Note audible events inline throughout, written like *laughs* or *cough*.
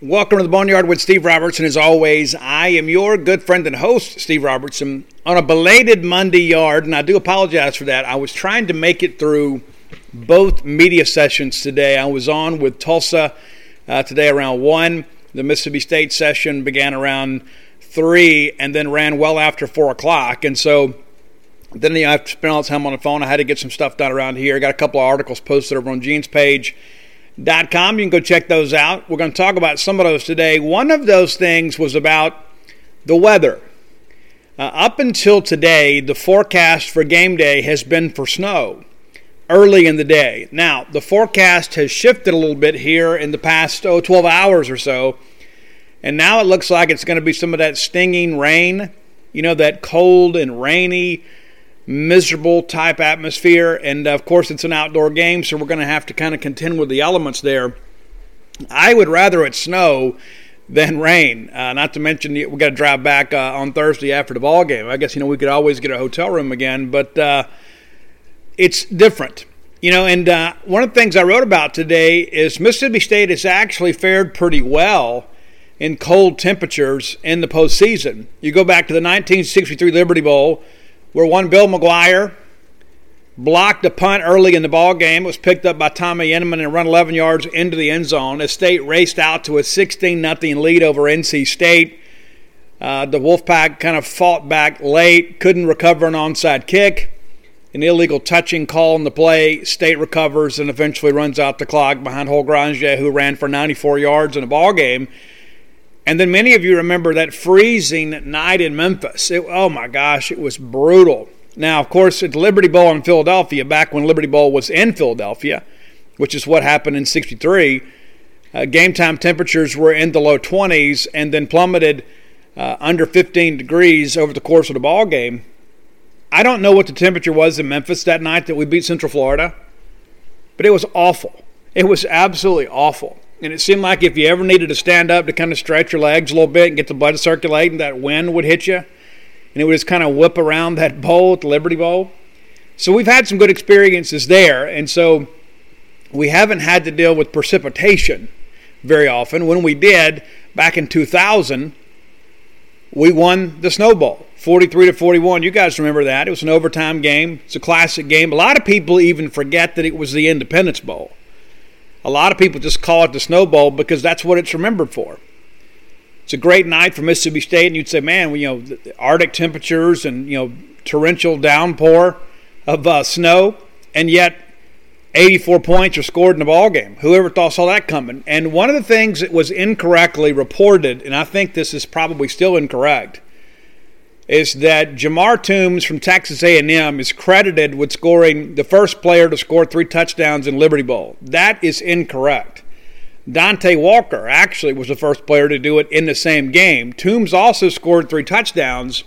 Welcome to the Boneyard with Steve Robertson. As always, I am your good friend and host, Steve Robertson, on a belated Monday yard, and I do apologize for that. I was trying to make it through both media sessions today. I was on with Tulsa uh, today around 1. The Mississippi State session began around 3 and then ran well after 4 o'clock. And so then you know, I spent all the time on the phone. I had to get some stuff done around here. I got a couple of articles posted over on Gene's page Com. You can go check those out. We're going to talk about some of those today. One of those things was about the weather. Uh, up until today, the forecast for game day has been for snow early in the day. Now, the forecast has shifted a little bit here in the past oh, 12 hours or so, and now it looks like it's going to be some of that stinging rain, you know, that cold and rainy miserable type atmosphere. And of course, it's an outdoor game, so we're going to have to kind of contend with the elements there. I would rather it snow than rain. Uh, not to mention we got to drive back uh, on Thursday after the ball game. I guess you know we could always get a hotel room again, but uh, it's different. You know, and uh, one of the things I wrote about today is Mississippi State has actually fared pretty well in cold temperatures in the postseason. You go back to the 1963 Liberty Bowl where one Bill McGuire blocked a punt early in the ball game. It was picked up by Tommy Eneman and run 11 yards into the end zone. As State raced out to a 16 0 lead over NC State. Uh, the Wolfpack kind of fought back late, couldn't recover an onside kick. An illegal touching call on the play. State recovers and eventually runs out the clock behind Hoyle Granger, who ran for 94 yards in a ball game. And then many of you remember that freezing night in Memphis. It, oh my gosh, it was brutal. Now, of course, at Liberty Bowl in Philadelphia, back when Liberty Bowl was in Philadelphia, which is what happened in 63, uh, game time temperatures were in the low 20s and then plummeted uh, under 15 degrees over the course of the ball game. I don't know what the temperature was in Memphis that night that we beat Central Florida, but it was awful. It was absolutely awful. And it seemed like if you ever needed to stand up to kind of stretch your legs a little bit and get the blood circulating, that wind would hit you. And it would just kind of whip around that *laughs* bowl at the Liberty Bowl. So we've had some good experiences there. And so we haven't had to deal with precipitation very often. When we did, back in 2000, we won the Snow Bowl, 43 to 41. You guys remember that? It was an overtime game. It's a classic game. A lot of people even forget that it was the Independence Bowl. A lot of people just call it the Snow Bowl because that's what it's remembered for. It's a great night for Mississippi State, and you'd say, man, you know, Arctic temperatures and you know torrential downpour of uh, snow, and yet 84 points are scored in the ball game. Whoever thought saw that coming? And one of the things that was incorrectly reported, and I think this is probably still incorrect, is that Jamar Toombs from Texas A&M is credited with scoring the first player to score three touchdowns in Liberty Bowl. That is incorrect. Dontae Walker actually was the first player to do it in the same game. Toombs also scored three touchdowns,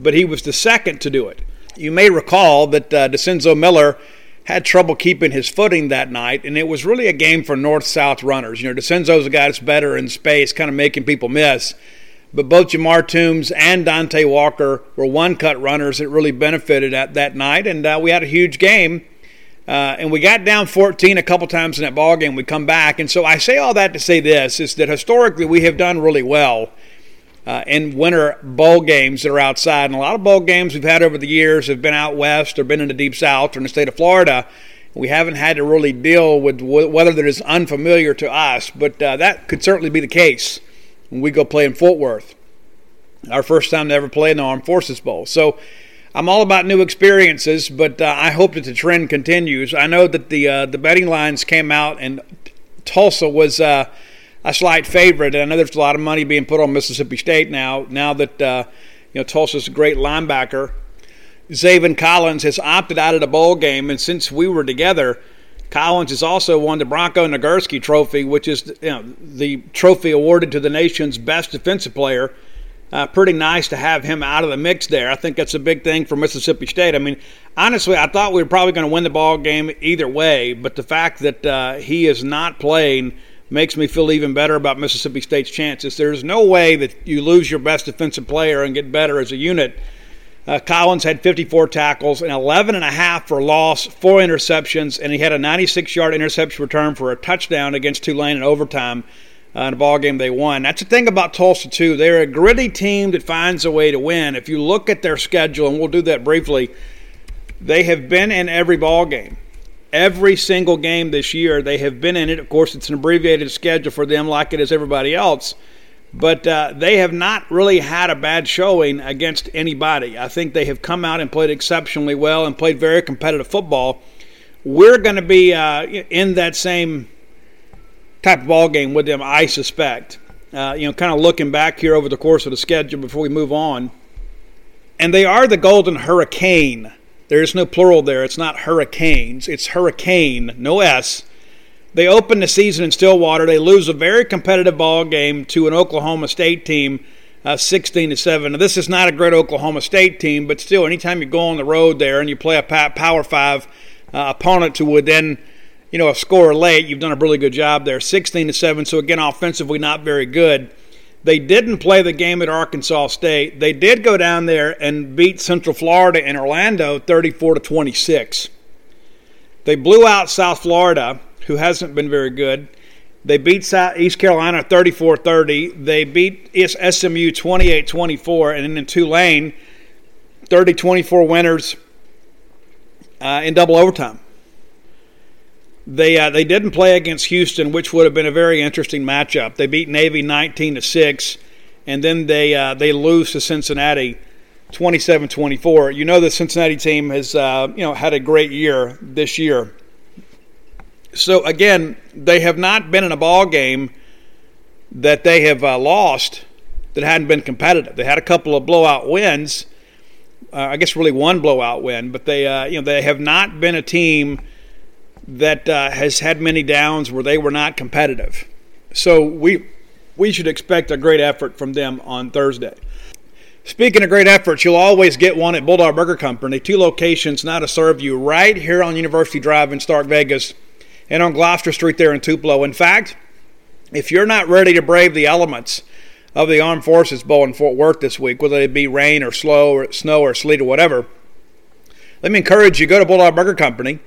but he was the second to do it. You may recall that uh, Dicenzo Miller had trouble keeping his footing that night, and it was really a game for north-south runners. You know, Dicenzo's a guy that's better in space, kind of making people miss. But both Jamar Toombs and Dontae Walker were one-cut runners that really benefited at that night, and uh, we had a huge game. Uh, and we got down 14 a couple times in that ball game. We come back, and so I say all that to say this: is that historically we have done really well uh, in winter bowl games that are outside. And a lot of bowl games we've had over the years have been out west or been in the deep south or in the state of Florida. We haven't had to really deal with weather that is unfamiliar to us, but uh, that could certainly be the case when we go play in Fort Worth. Our first time to ever play in the Armed Forces Bowl. So I'm all about new experiences, but uh, I hope that the trend continues. I know that the uh, the betting lines came out, and Tulsa was uh, a slight favorite. And I know there's a lot of money being put on Mississippi State now. Now that uh, you know Tulsa's a great linebacker, Zaven Collins has opted out of the bowl game, and since we were together. Collins has also won the Bronco Nagurski Trophy, which is you know, the trophy awarded to the nation's best defensive player. Uh, pretty nice to have him out of the mix there. I think that's a big thing for Mississippi State. I mean, honestly, I thought we were probably going to win the ball game either way, but the fact that uh, he is not playing makes me feel even better about Mississippi State's chances. There's no way that you lose your best defensive player and get better as a unit. Uh, Collins had 54 tackles and 11 and a half for loss, four interceptions, and he had a 96-yard interception return for a touchdown against Tulane in overtime uh, in a ball game they won. That's the thing about Tulsa too. They're a gritty team that finds a way to win. If you look at their schedule, and we'll do that briefly, they have been in every ball game every single game this year. They have been in it. Of course, it's an abbreviated schedule for them, like it is everybody else. But uh, they have not really had a bad showing against anybody. I think they have come out and played exceptionally well and played very competitive football. We're going to be uh, in that same type of ball game with them, I suspect. Uh, you know, kind of looking back here over the course of the schedule before we move on. And they are the Golden Hurricane. There is no plural there. It's not hurricanes. It's hurricane, no S. They open the season in Stillwater. They lose a very competitive ball game to an Oklahoma State team, uh, 16 to seven. Now, this is not a great Oklahoma State team, but still, anytime you go on the road there and you play a Power Five uh, opponent to within, you know, a score late, you've done a really good job there. 16 to seven. So again, offensively, not very good. They didn't play the game at Arkansas State. They did go down there and beat Central Florida in Orlando 34 to 26. They blew out South Florida, who hasn't been very good. They beat East Carolina 34 30. They beat SMU 28 24. And then in Tulane, 30 24 winners uh, in double overtime. They uh, they didn't play against Houston, which would have been a very interesting matchup. They beat Navy 19 to six, and then they uh, they lose to Cincinnati 27-24. You know the Cincinnati team has uh, you know had a great year this year. So again, they have not been in a ball game that they have uh, lost that hadn't been competitive. They had a couple of blowout wins. Uh, I guess really one blowout win, but they uh, you know they have not been a team that uh, has had many downs where they were not competitive. So we we should expect a great effort from them on Thursday. Speaking of great efforts, you'll always get one at Bulldog Burger Company. Two locations now to serve you right here on University Drive in Stark Vegas and on Gloster Street there in Tupelo. In fact, if you're not ready to brave the elements of the Armed Forces Bowl in Fort Worth this week, whether it be rain or slow or snow or sleet or whatever, let me encourage you go to Bulldog Burger Company.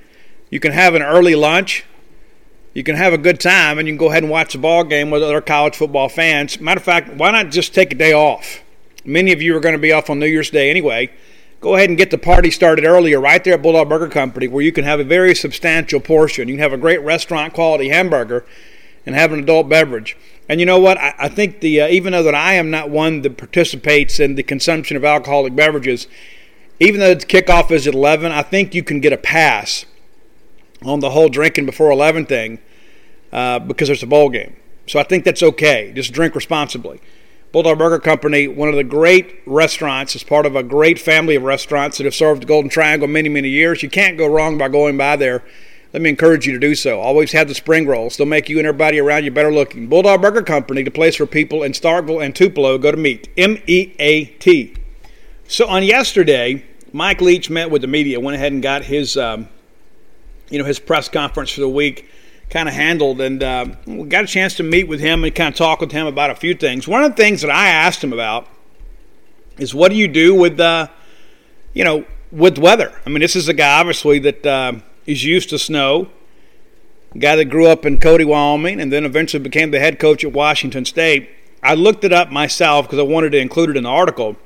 You can have an early lunch. You can have a good time, and you can go ahead and watch the ball game with other college football fans. Matter of fact, why not just take a day off? Many of you are going to be off on New Year's Day anyway. Go ahead and get the party started earlier right there at Bulldog Burger Company, where you can have a very substantial portion. You can have a great restaurant quality hamburger and have an adult beverage. And you know what? I, I think the uh, even though that I am not one that participates in the consumption of alcoholic beverages, even though the kickoff is at 11, I think you can get a pass on the whole drinking before 11 thing uh, because there's a bowl game. So I think that's okay. Just drink responsibly. Bulldog Burger Company, one of the great restaurants, is part of a great family of restaurants that have served the Golden Triangle many, many years. You can't go wrong by going by there. Let me encourage you to do so. Always have the spring rolls. They'll make you and everybody around you better looking. Bulldog Burger Company, the place where people in Starkville and Tupelo go to meet. M E A T. So on yesterday, Mike Leach met with the media, went ahead and got his um, you know, his press conference for the week kind of handled. And uh, we got a chance to meet with him and kind of talk with him about a few things. One of the things that I asked him about is what do you do with, uh, you know, with weather? I mean, this is a guy obviously that uh, is used to snow. Guy that grew up in Cody, Wyoming, and then eventually became the head coach at Washington State. I looked it up myself because I wanted to include it in the article.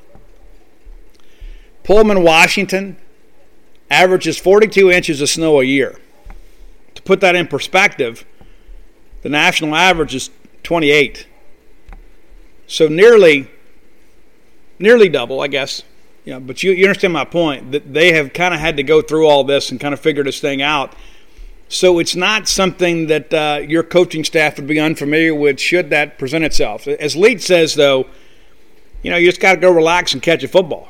Pullman, Washington averages 42 inches of snow a year. Put that in perspective, the national average is 28. So nearly, nearly double, I guess. Yeah, but you, you understand my point that they have kind of had to go through all this and kind of figure this thing out. So it's not something that uh, your coaching staff would be unfamiliar with should that present itself. As Leach says, though, you know, you just got to go relax and catch a football.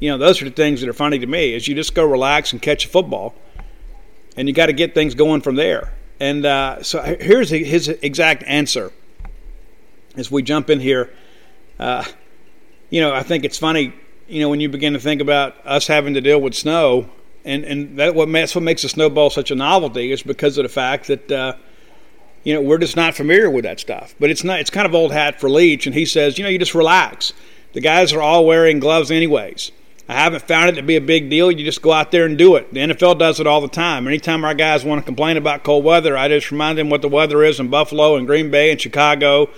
You know, those are the things that are funny to me is you just go relax and catch a football, and you got to get things going from there. And uh, so here's his exact answer as we jump in here. Uh, you know, I think it's funny, you know, when you begin to think about us having to deal with snow – and and that what that's what makes the snowball such a novelty is because of the fact that uh, you know we're just not familiar with that stuff. But it's not it's kind of old hat for Leach, and he says you know you just relax. The guys are all wearing gloves anyways. I haven't found it to be a big deal. You just go out there and do it. The NFL does it all the time. Anytime our guys want to complain about cold weather, I just remind them what the weather is in Buffalo and Green Bay and Chicago,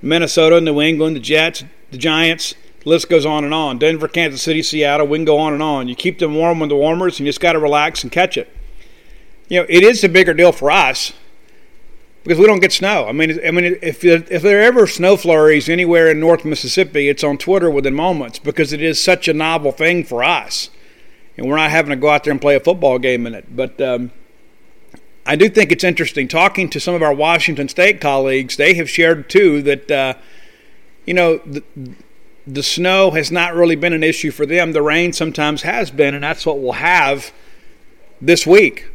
Minnesota, New England, the Jets, the Giants The list goes on and on. Denver, Kansas City, Seattle, we can go on and on. You keep them warm with the warmers, and you just got to relax and catch it. You know, it is a bigger deal for us because we don't get snow. I mean, I mean, if if there ever snow flurries anywhere in North Mississippi, it's on Twitter within moments because it is such a novel thing for us, and we're not having to go out there and play a football game in it. But um, I do think it's interesting talking to some of our Washington State colleagues. They have shared too that. Uh, you know, the, the snow has not really been an issue for them. The rain sometimes has been, and that's what we'll have this week.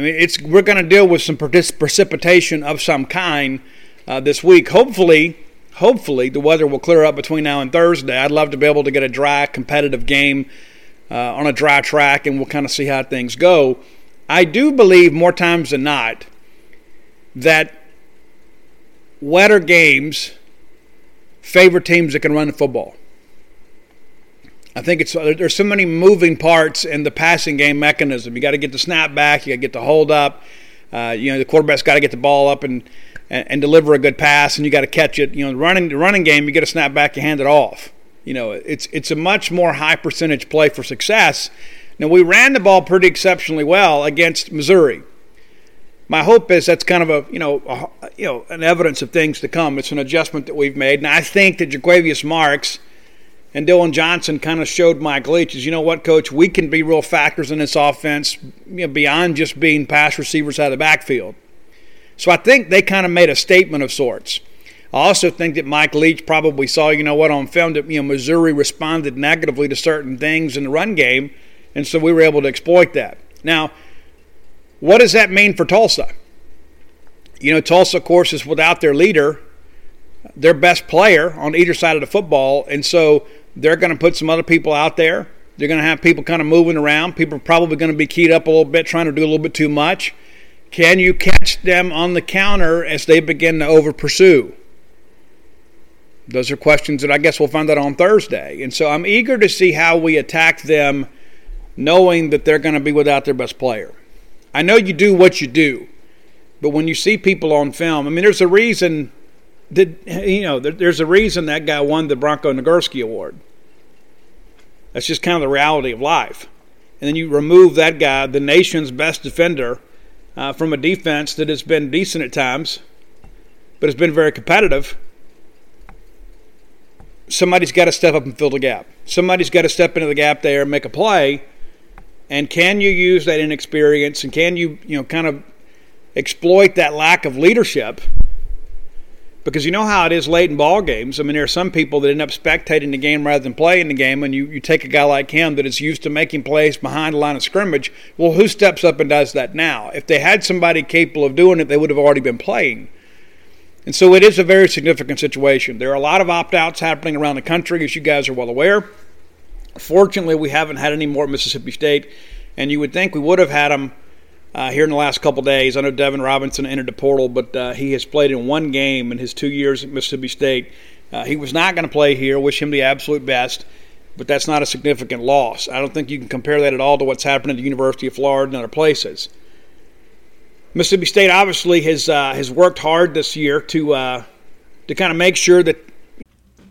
I mean, it's we're going to deal with some precipitation of some kind uh, this week. Hopefully, hopefully the weather will clear up between now and Thursday. I'd love to be able to get a dry, competitive game uh, on a dry track, and we'll kind of see how things go. I do believe more times than not that wetter games favor teams that can run the football. I think it's there's so many moving parts in the passing game mechanism. You got to get the snap back. You got to get the hold up. Uh, you know the quarterback's got to get the ball up and, and, and deliver a good pass, and you got to catch it. You know the running the running game, you get a snap back, you hand it off. You know it's it's a much more high percentage play for success. Now we ran the ball pretty exceptionally well against Missouri my hope is that's kind of a you know a, you know an evidence of things to come. It's an adjustment that we've made, and I think that Jo'quavious Marks and Dillon Johnson kind of showed Mike Leach is you know what, Coach, we can be real factors in this offense you know, beyond just being pass receivers out of the backfield. So I think they kind of made a statement of sorts. I also think that Mike Leach probably saw, you know what, on film that you know Missouri responded negatively to certain things in the run game, and so we were able to exploit that. Now what does that mean for Tulsa? You know, Tulsa, of course, is without their leader, their best player on either side of the football. And so they're going to put some other people out there. They're going to have people kind of moving around. People are probably going to be keyed up a little bit, trying to do a little bit too much. Can you catch them on the counter as they begin to over pursue? Those are questions that I guess we'll find out on Thursday. And so I'm eager to see how we attack them, knowing that they're going to be without their best player. I know you do what you do, but when you see people on film, I mean, there's a reason that you know there's a reason that guy won the Bronco Nagurski Award. That's just kind of the reality of life. And then you remove that guy, the nation's best defender, uh, from a defense that has been decent at times, but has been very competitive. Somebody's got to step up and fill the gap. Somebody's got to step into the gap there and make a play and can you use that inexperience and can you, you know, kind of exploit that lack of leadership? Because you know how it is late in ball games. I mean, there are some people that end up spectating the game rather than playing the game, and you, you take a guy like him that is used to making plays behind the line of scrimmage. Well, who steps up and does that now? If they had somebody capable of doing it, they would have already been playing. And so it is a very significant situation. There are a lot of opt outs happening around the country, as you guys are well aware. Fortunately, we haven't had any more at Mississippi State, and you would think we would have had them uh, here in the last couple days. I know Devin Robinson entered the portal, but uh, he has played in one game in his two years at Mississippi State. Uh, he was not going to play here. Wish him the absolute best, but that's not a significant loss. I don't think you can compare that at all to what's happened at the University of Florida and other places. Mississippi State obviously has uh, has worked hard this year to uh, to kind of make sure that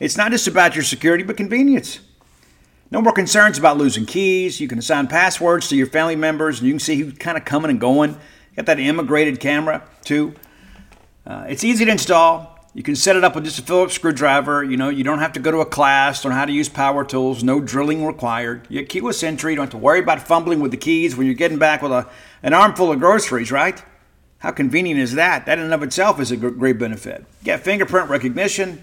It's not just about your security, but convenience. No more concerns about losing keys. You can assign passwords to your family members, and you can see who's kind of coming and going. Got that immigrated camera too. Uh, it's easy to install. You can set it up with just a Phillips screwdriver. You know, you don't have to go to a class on how to use power tools. No drilling required. You get keyless entry. You don't have to worry about fumbling with the keys when you're getting back with a, an armful of groceries, right? How convenient is that? That in and of itself is a great benefit. You get fingerprint recognition.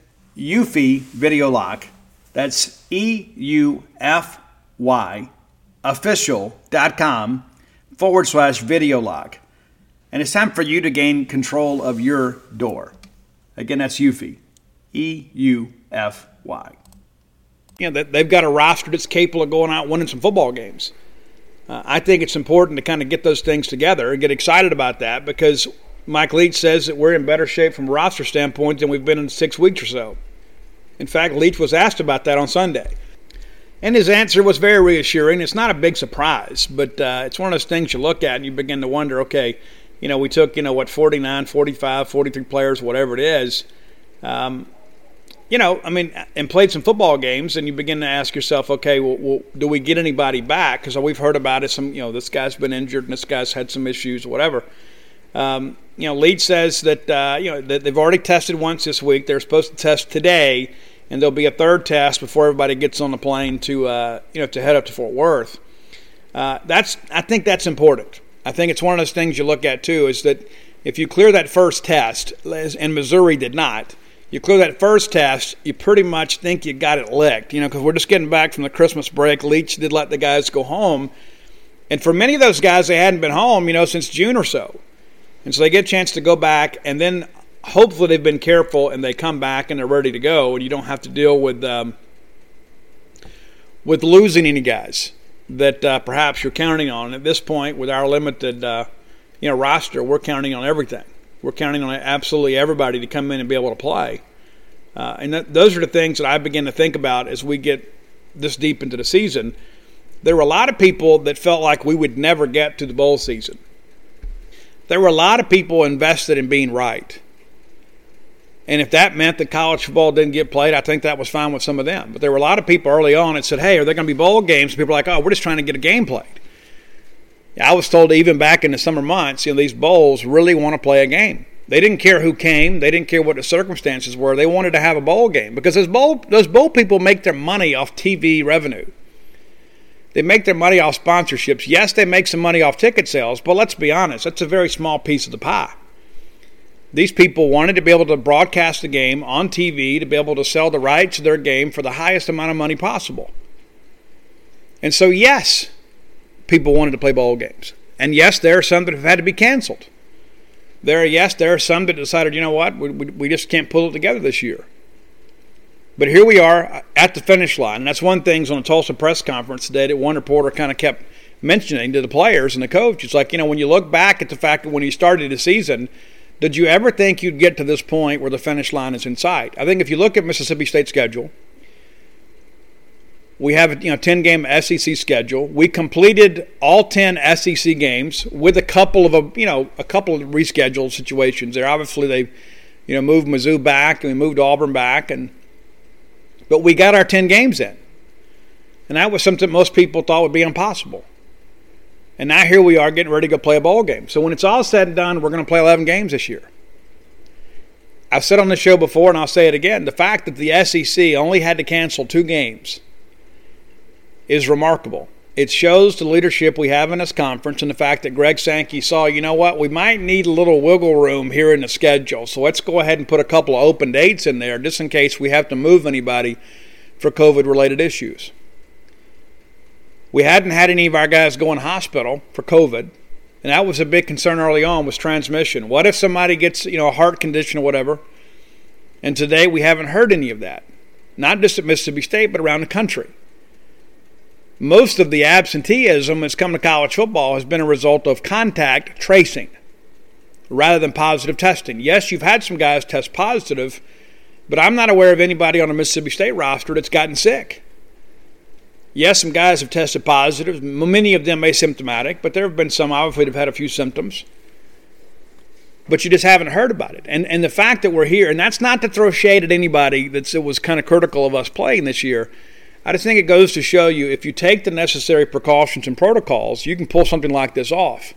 Eufy Video Lock. That's E U F Y official.com forward slash video lock. And it's time for you to gain control of your door. Again, that's Eufy. E U F Y. You know, they've got a roster that's capable of going out winning some football games. Uh, I think it's important to kind of get those things together and get excited about that because Mike Leach says that we're in better shape from a roster standpoint than we've been in six weeks or so. In fact, Leach was asked about that on Sunday. And his answer was very reassuring. It's not a big surprise, but uh, it's one of those things you look at and you begin to wonder okay, you know, we took, you know, what, 49, 45, 43 players, whatever it is. Um, you know, I mean, and played some football games, and you begin to ask yourself, okay, well, well do we get anybody back? Because we've heard about it. Some, you know, this guy's been injured, and this guy's had some issues, whatever. Um, you know, Leach says that uh, you know that they've already tested once this week. They're supposed to test today, and there'll be a third test before everybody gets on the plane to uh, you know to head up to Fort Worth. Uh, that's I think that's important. I think it's one of those things you look at too is that if you clear that first test, and Missouri did not, you clear that first test, you pretty much think you got it licked. You know, because we're just getting back from the Christmas break. Leach did let the guys go home And for many of those guys, they hadn't been home, you know, since June or so. And so they get a chance to go back, and then hopefully they've been careful and they come back and they're ready to go, and you don't have to deal with um, with losing any guys that uh, perhaps you're counting on. At this point, with our limited uh, you know roster, we're counting on everything. We're counting on absolutely everybody to come in and be able to play. Uh, and that, those are the things that I begin to think about as we get this deep into the season. There were a lot of people that felt like we would never get to the bowl season. There were a lot of people invested in being right. And if that meant that college football didn't get played, I think that was fine with some of them. But there were a lot of people early on that said, hey, are there going to be bowl games? People are like, oh, we're just trying to get a game played. I was told even back in the summer months, you know, these bowls really want to play a game. They didn't care who came. They didn't care what the circumstances were. They wanted to have a bowl game because those bowl, those bowl people make their money off TV revenue. They make their money off sponsorships. Yes, they make some money off ticket sales, but let's be honest, that's a very small piece of the pie. These people wanted to be able to broadcast the game on TV, to be able to sell the rights to their game for the highest amount of money possible. And so, yes, people wanted to play bowl games. And yes, there are some that have had to be canceled. There, are, yes, there are some that decided, you know what, we, we, we just can't pull it together this year. But here we are at the finish line. And that's one thing on a Tulsa press conference today that one reporter kind of kept mentioning to the players and the coach. It's like, you know, when you look back at the fact that when you started the season, did you ever think you'd get to this point where the finish line is in sight? I think if you look at Mississippi State's schedule, we have a you know 10 game SEC schedule. We completed all 10 SEC games with a couple of a you know a couple of rescheduled situations. There obviously they you know moved Mizzou back and we moved Auburn back and but we got our 10 games in. And that was something most people thought would be impossible. And now here we are getting ready to go play a ball game. So when it's all said and done, we're going to play 11 games this year. I've said on the show before, and I'll say it again the fact that the SEC only had to cancel two games is remarkable. It shows the leadership we have in this conference and the fact that Greg Sankey saw, you know what, we might need a little wiggle room here in the schedule. So let's go ahead and put a couple of open dates in there just in case we have to move anybody for COVID related issues. We hadn't had any of our guys go in hospital for COVID, and that was a big concern early on was transmission. What if somebody gets, you know, a heart condition or whatever? And today we haven't heard any of that. Not just at Mississippi State, but around the country. Most of the absenteeism that's come to college football has been a result of contact tracing rather than positive testing. Yes, you've had some guys test positive, but I'm not aware of anybody on a Mississippi State roster that's gotten sick. Yes, some guys have tested positive, many of them asymptomatic, but there have been some obviously that have had a few symptoms. But you just haven't heard about it. And and the fact that we're here, and that's not to throw shade at anybody that was kind of critical of us playing this year. I just think it goes to show you if you take the necessary precautions and protocols, you can pull something like this off.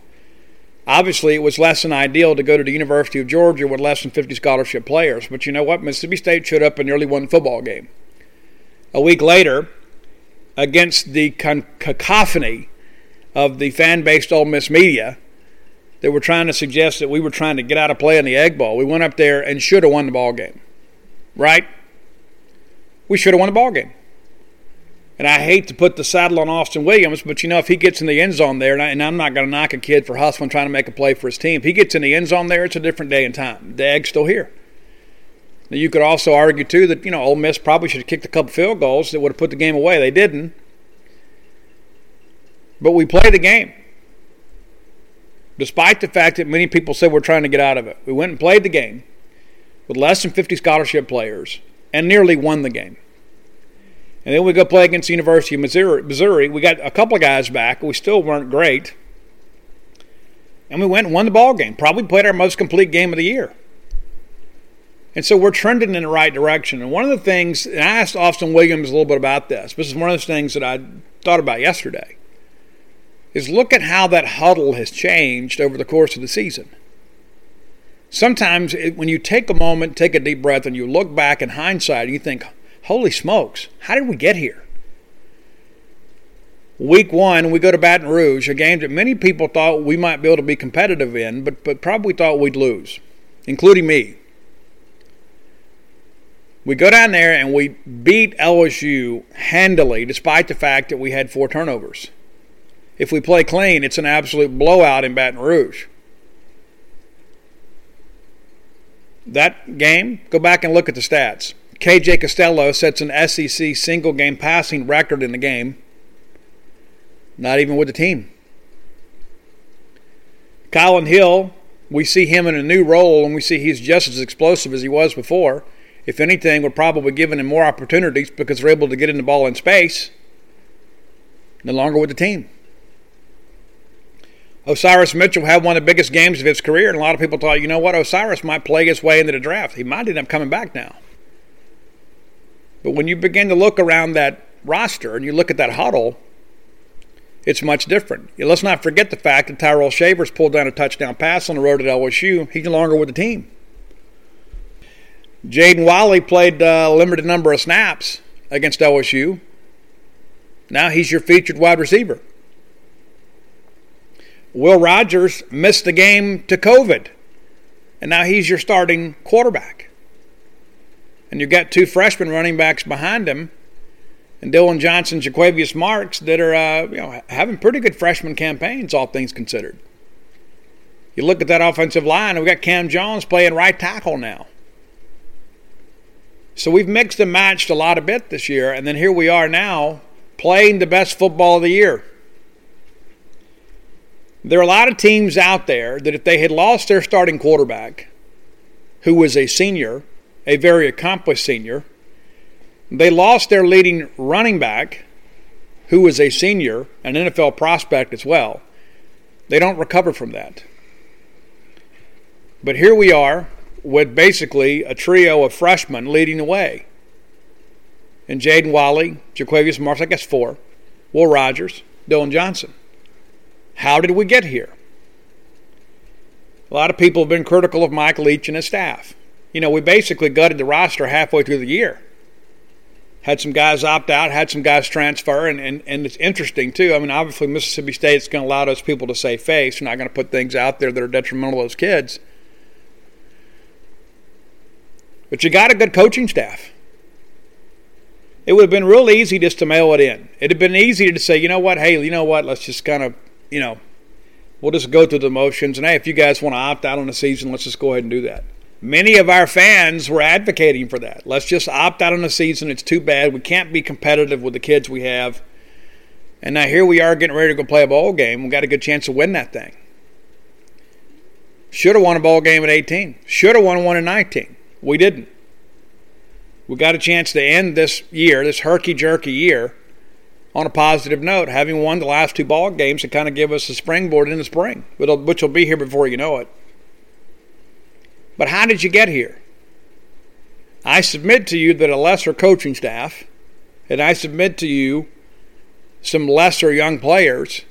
Obviously, it was less than ideal to go to the University of Georgia with less than 50 scholarship players. But you know what? Mississippi State showed up and nearly won the football game. A week later, against the cacophony of the fan based Ole Miss media that were trying to suggest that we were trying to get out of play in the Egg Bowl. We went up there and should have won the ball game, right? We should have won the ball game. And I hate to put the saddle on Austin Williams, but you know, if he gets in the end zone there, and, I, am not going to knock a kid for hustling, trying to make a play for his team, if he gets in the end zone there, it's a different day and time. The Egg's still here. Now, you could also argue too that you know Ole Miss probably should have kicked a couple field goals that would have put the game away. They didn't, but we played the game, despite the fact that many people said we're trying to get out of it. We went and played the game with less than 50 scholarship players and nearly won the game. And then we go play against the University of Missouri. Missouri. We got a couple of guys back. We still weren't great. And we went and won the ball game. Probably played our most complete game of the year. And so we're trending in the right direction. And one of the things, and I asked Austin Williams a little bit about this, this is one of those things that I thought about yesterday, is look at how that huddle has changed over the course of the season. Sometimes it, when you take a moment, take a deep breath, and you look back in hindsight, you think, holy smokes, how did we get here? Week one, we go to Baton Rouge, a game that many people thought we might be able to be competitive in, but, but probably thought we'd lose, including me. We go down there and we beat LSU handily, despite the fact that we had four turnovers. if we play clean, it's an absolute blowout in Baton Rouge. That game, go back and look at the stats. KJ Costello sets an SEC single game passing record in the game, not even with the team. Kylin Hill, we see him in a new role, and we see he's just as explosive as he was before. If anything, we're probably giving him more opportunities because they're able to get in the ball in space. No longer with the team. Osiris Mitchell had one of the biggest games of his career, and a lot of people thought, you know what, Osiris might play his way into the draft. He might end up coming back now. But when you begin to look around that roster and you look at that huddle, it's much different. Let's not forget the fact that Tyrell Shavers pulled down a touchdown pass on the road at LSU. He's no longer with the team. Jaden Walley played a limited number of snaps against LSU. Now he's your featured wide receiver. Will Rogers missed the game to COVID, and now he's your starting quarterback. And you've got two freshman running backs behind him, and Dillon Johnson, Jo'quavious Marks, that are uh, you know having pretty good freshman campaigns, all things considered. You look at that offensive line, and we've got Cam Jones playing right tackle now. So we've mixed and matched a lot of bit this year, and then here we are now playing the best football of the year. There are a lot of teams out there that if they had lost their starting quarterback, who was a senior, a very accomplished senior, they lost their leading running back, who was a senior, an NFL prospect as well. They don't recover from that. But here we are with basically a trio of freshmen leading the way. And Jaden Walley, Jo'quavious Marks, I guess four, Will Rogers, Dillon Johnson. How did we get here? A lot of people have been critical of Mike Leach and his staff. You know, we basically gutted the roster halfway through the year. Had some guys opt out, had some guys transfer, and, and, and it's interesting too. I mean, obviously, Mississippi State's going to allow those people to save face. They're not going to put things out there that are detrimental to those kids. But you got a good coaching staff. It would have been real easy just to mail it in. It'd have been easy to say, you know what, hey, you know what, let's just kind of you know, we'll just go through the motions. And hey, if you guys want to opt out on the season, let's just go ahead and do that. Many of our fans were advocating for that. Let's just opt out on the season. It's too bad. We can't be competitive with the kids we have. And now here we are getting ready to go play a bowl game. We got a good chance to win that thing. Should have won a bowl game at 18. Should have won one at 19. We didn't. We got a chance to end this year, this herky jerky year, on a positive note, having won the last two ball games to kind of give us a springboard in the spring, which will be here before you know it. But how did you get here? I submit to you that a lesser coaching staff, and I submit to you some lesser young players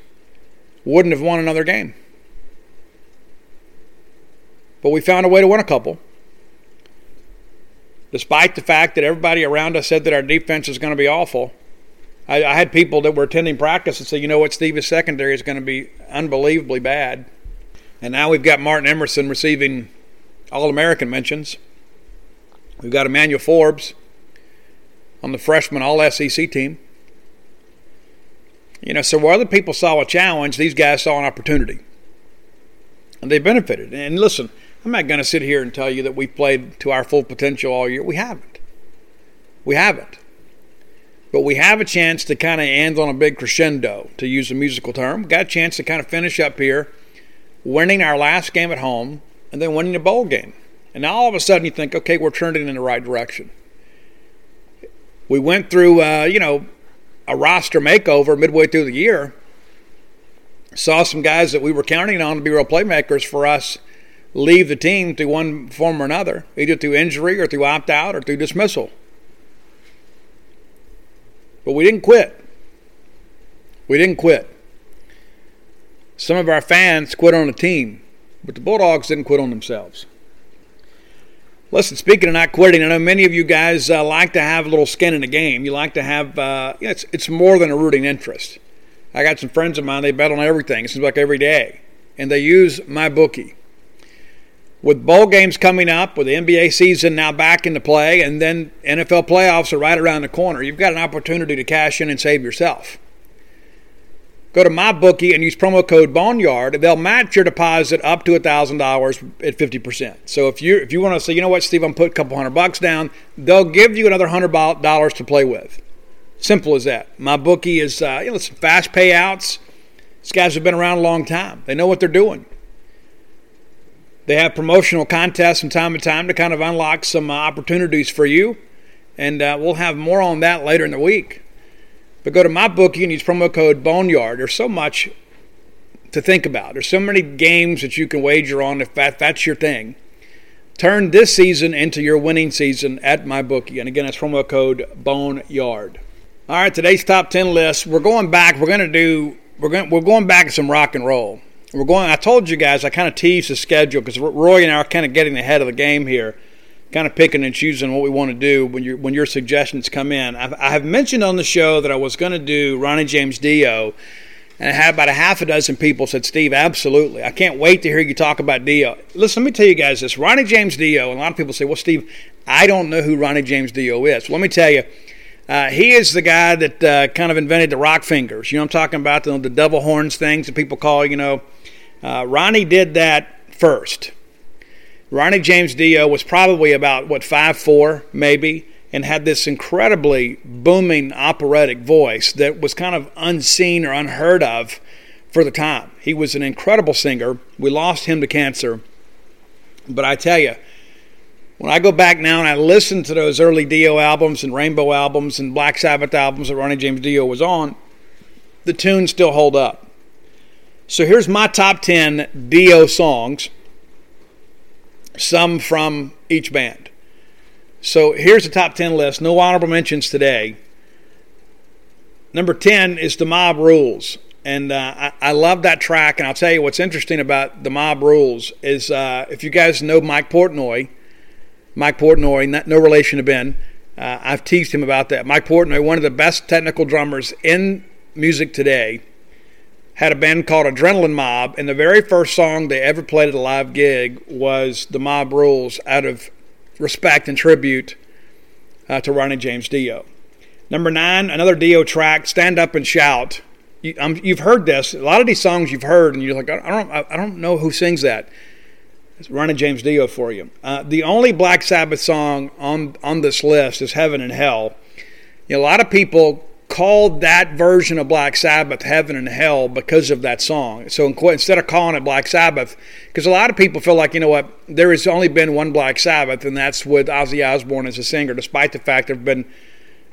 wouldn't have won another game. But we found a way to win a couple. Despite the fact that everybody around us said that our defense is going to be awful, I, I, had people that were attending practice and say, you know what, Steve's secondary is going to be unbelievably bad. And now we've got Martin Emerson receiving All American mentions. We've got Emmanuel Forbes on the freshman All SEC team. You know, so where other people saw a challenge, these guys saw an opportunity. And they benefited. And listen, I'm not going to sit here and tell you that we played to our full potential all year. We haven't. We haven't. But we have a chance to kind of end on a big crescendo, to use a musical term. Got a chance to kind of finish up here, winning our last game at home, and then winning a bowl game. And now all of a sudden you think, okay, we're turning in the right direction. We went through, uh, you know, a roster makeover midway through the year. Saw some guys that we were counting on to be real playmakers for us leave the team to one form or another, either through injury or through opt out or through dismissal. But we didn't quit. We didn't quit. Some of our fans quit on the team, but the Bulldogs didn't quit on themselves. Listen, speaking of not quitting, I know many of you guys uh, like to have a little skin in the game. You like to have, uh, you know, it's, it's more than a rooting interest. I got some friends of mine, they bet on everything. It seems like every day. And they use MyBookie with bowl games coming up, with the NBA season now back into play, and then NFL playoffs are right around the corner, you've got an opportunity to cash in and save yourself. Go to MyBookie and use promo code Boneyard. They'll match your deposit up to $1,000 at 50%. So if you if you want to say, you know what, Steve, I'm put a couple hundred bucks down, they'll give you another $100 to play with. Simple as that. MyBookie is, uh, you know, it's fast payouts. These guys have been around a long time. They know what they're doing. They have promotional contests from time to time to kind of unlock some uh, opportunities for you. And uh, we'll have more on that later in the week. But go to MyBookie and use promo code Boneyard. There's so much to think about. There's so many games that you can wager on if that, that's your thing. Turn this season into your winning season at MyBookie. And again, that's promo code Boneyard. All right, today's top 10 list. We're going back. We're to do, we're going, we're going back to some rock and roll. We're going, I told you guys, I kind of teased the schedule because Roy and I are kind of getting ahead of the game here kind of picking and choosing what we want to do when your when your suggestions come in. I've, I have mentioned on the show that I was going to do Ronnie James Dio, and I had about a half a dozen people said, "Steve, absolutely, I can't wait to hear you talk about Dio." Listen, let me tell you guys this: Ronnie James Dio. A lot of people say, "Well, Steve, I don't know who Ronnie James Dio is." Well, let me tell you. Uh, he is the guy that uh, kind of invented the rock fingers. You know, I'm talking about the, the devil horns things that people call. You know, uh, Ronnie did that first. Ronnie James Dio was probably about, what, five four maybe, and had this incredibly booming operatic voice that was kind of unseen or unheard of for the time. He was an incredible singer. We lost him to cancer. But I tell you, when I go back now and I listen to those early Dio albums and Rainbow albums and Black Sabbath albums that Ronnie James Dio was on, the tunes still hold up. So here's my top 10 Dio songs some from each band. So here's the top 10 list. No honorable mentions today. Number 10 is The Mob Rules. And uh, I, I, love that track. And I'll tell you what's interesting about The Mob Rules is uh, if you guys know Mike Portnoy, Mike Portnoy, not, no relation to Ben, uh, I've teased him about that. Mike Portnoy, one of the best technical drummers in music today had a band called Adrenaline Mob, and the very first song they ever played at a live gig was The Mob Rules out of respect and tribute uh, to Ronnie James Dio. Number nine, another Dio track, Stand Up and Shout. You, have um, heard this. A lot of these songs you've heard, and you're like, I don't, I don't know who sings that. It's Ronnie James Dio for you. Uh, the only Black Sabbath song on on this list is Heaven and Hell. You know, a lot of people called that version of Black Sabbath Heaven and Hell because of that song. So instead of calling it Black Sabbath, because a lot of people feel like, you know what, there has only been one Black Sabbath, and that's with Ozzy Osbourne as a singer, despite the fact there have been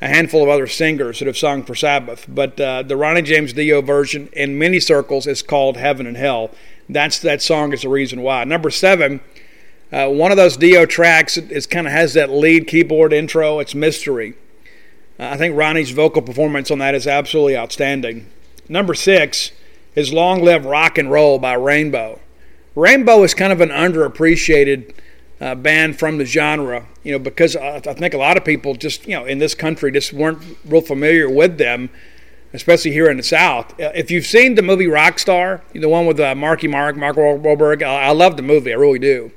a handful of other singers that have sung for Sabbath. But uh, the Ronnie James Dio version in many circles is called Heaven and Hell. That's that song is the reason why. Number seven, uh, one of those Dio tracks is kind of has that lead keyboard intro. It's Mystery. I think Ronnie's vocal performance on that is absolutely outstanding. Number six is Long Live Rock and Roll by Rainbow. Rainbow is kind of an underappreciated uh, band from the genre, you know, because I, I think a lot of people just, you know, in this country just weren't real familiar with them, especially here in the South. Uh, if you've seen the movie Rockstar, the one with uh, Marky Mark, Mark Wahlberg, I, I love the movie, I really do.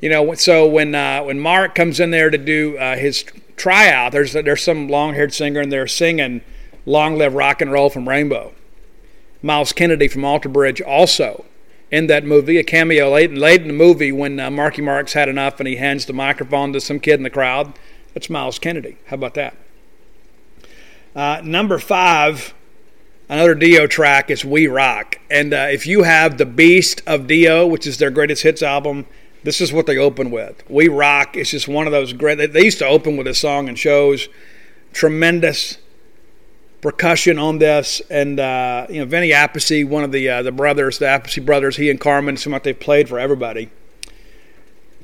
You know, so when uh, when Mark comes in there to do uh, his tryout, there's there's some long-haired singer and they're singing "Long Live Rock and Roll" from Rainbow. Myles Kennedy from Alter Bridge also in that movie, a cameo late, late in the movie when uh, Marky Mark's had enough and he hands the microphone to some kid in the crowd. That's Myles Kennedy. How about that? Uh, number five, another Dio track is "We Rock," and uh, if you have the Beast of Dio, which is their greatest hits album this is what they open with. We Rock It's just one of those great. They used to open with a song and shows. Tremendous percussion on this, and uh, you know Vinny Appice, one of the uh, the brothers, the Appice brothers, he and Carmine, what they've played for everybody.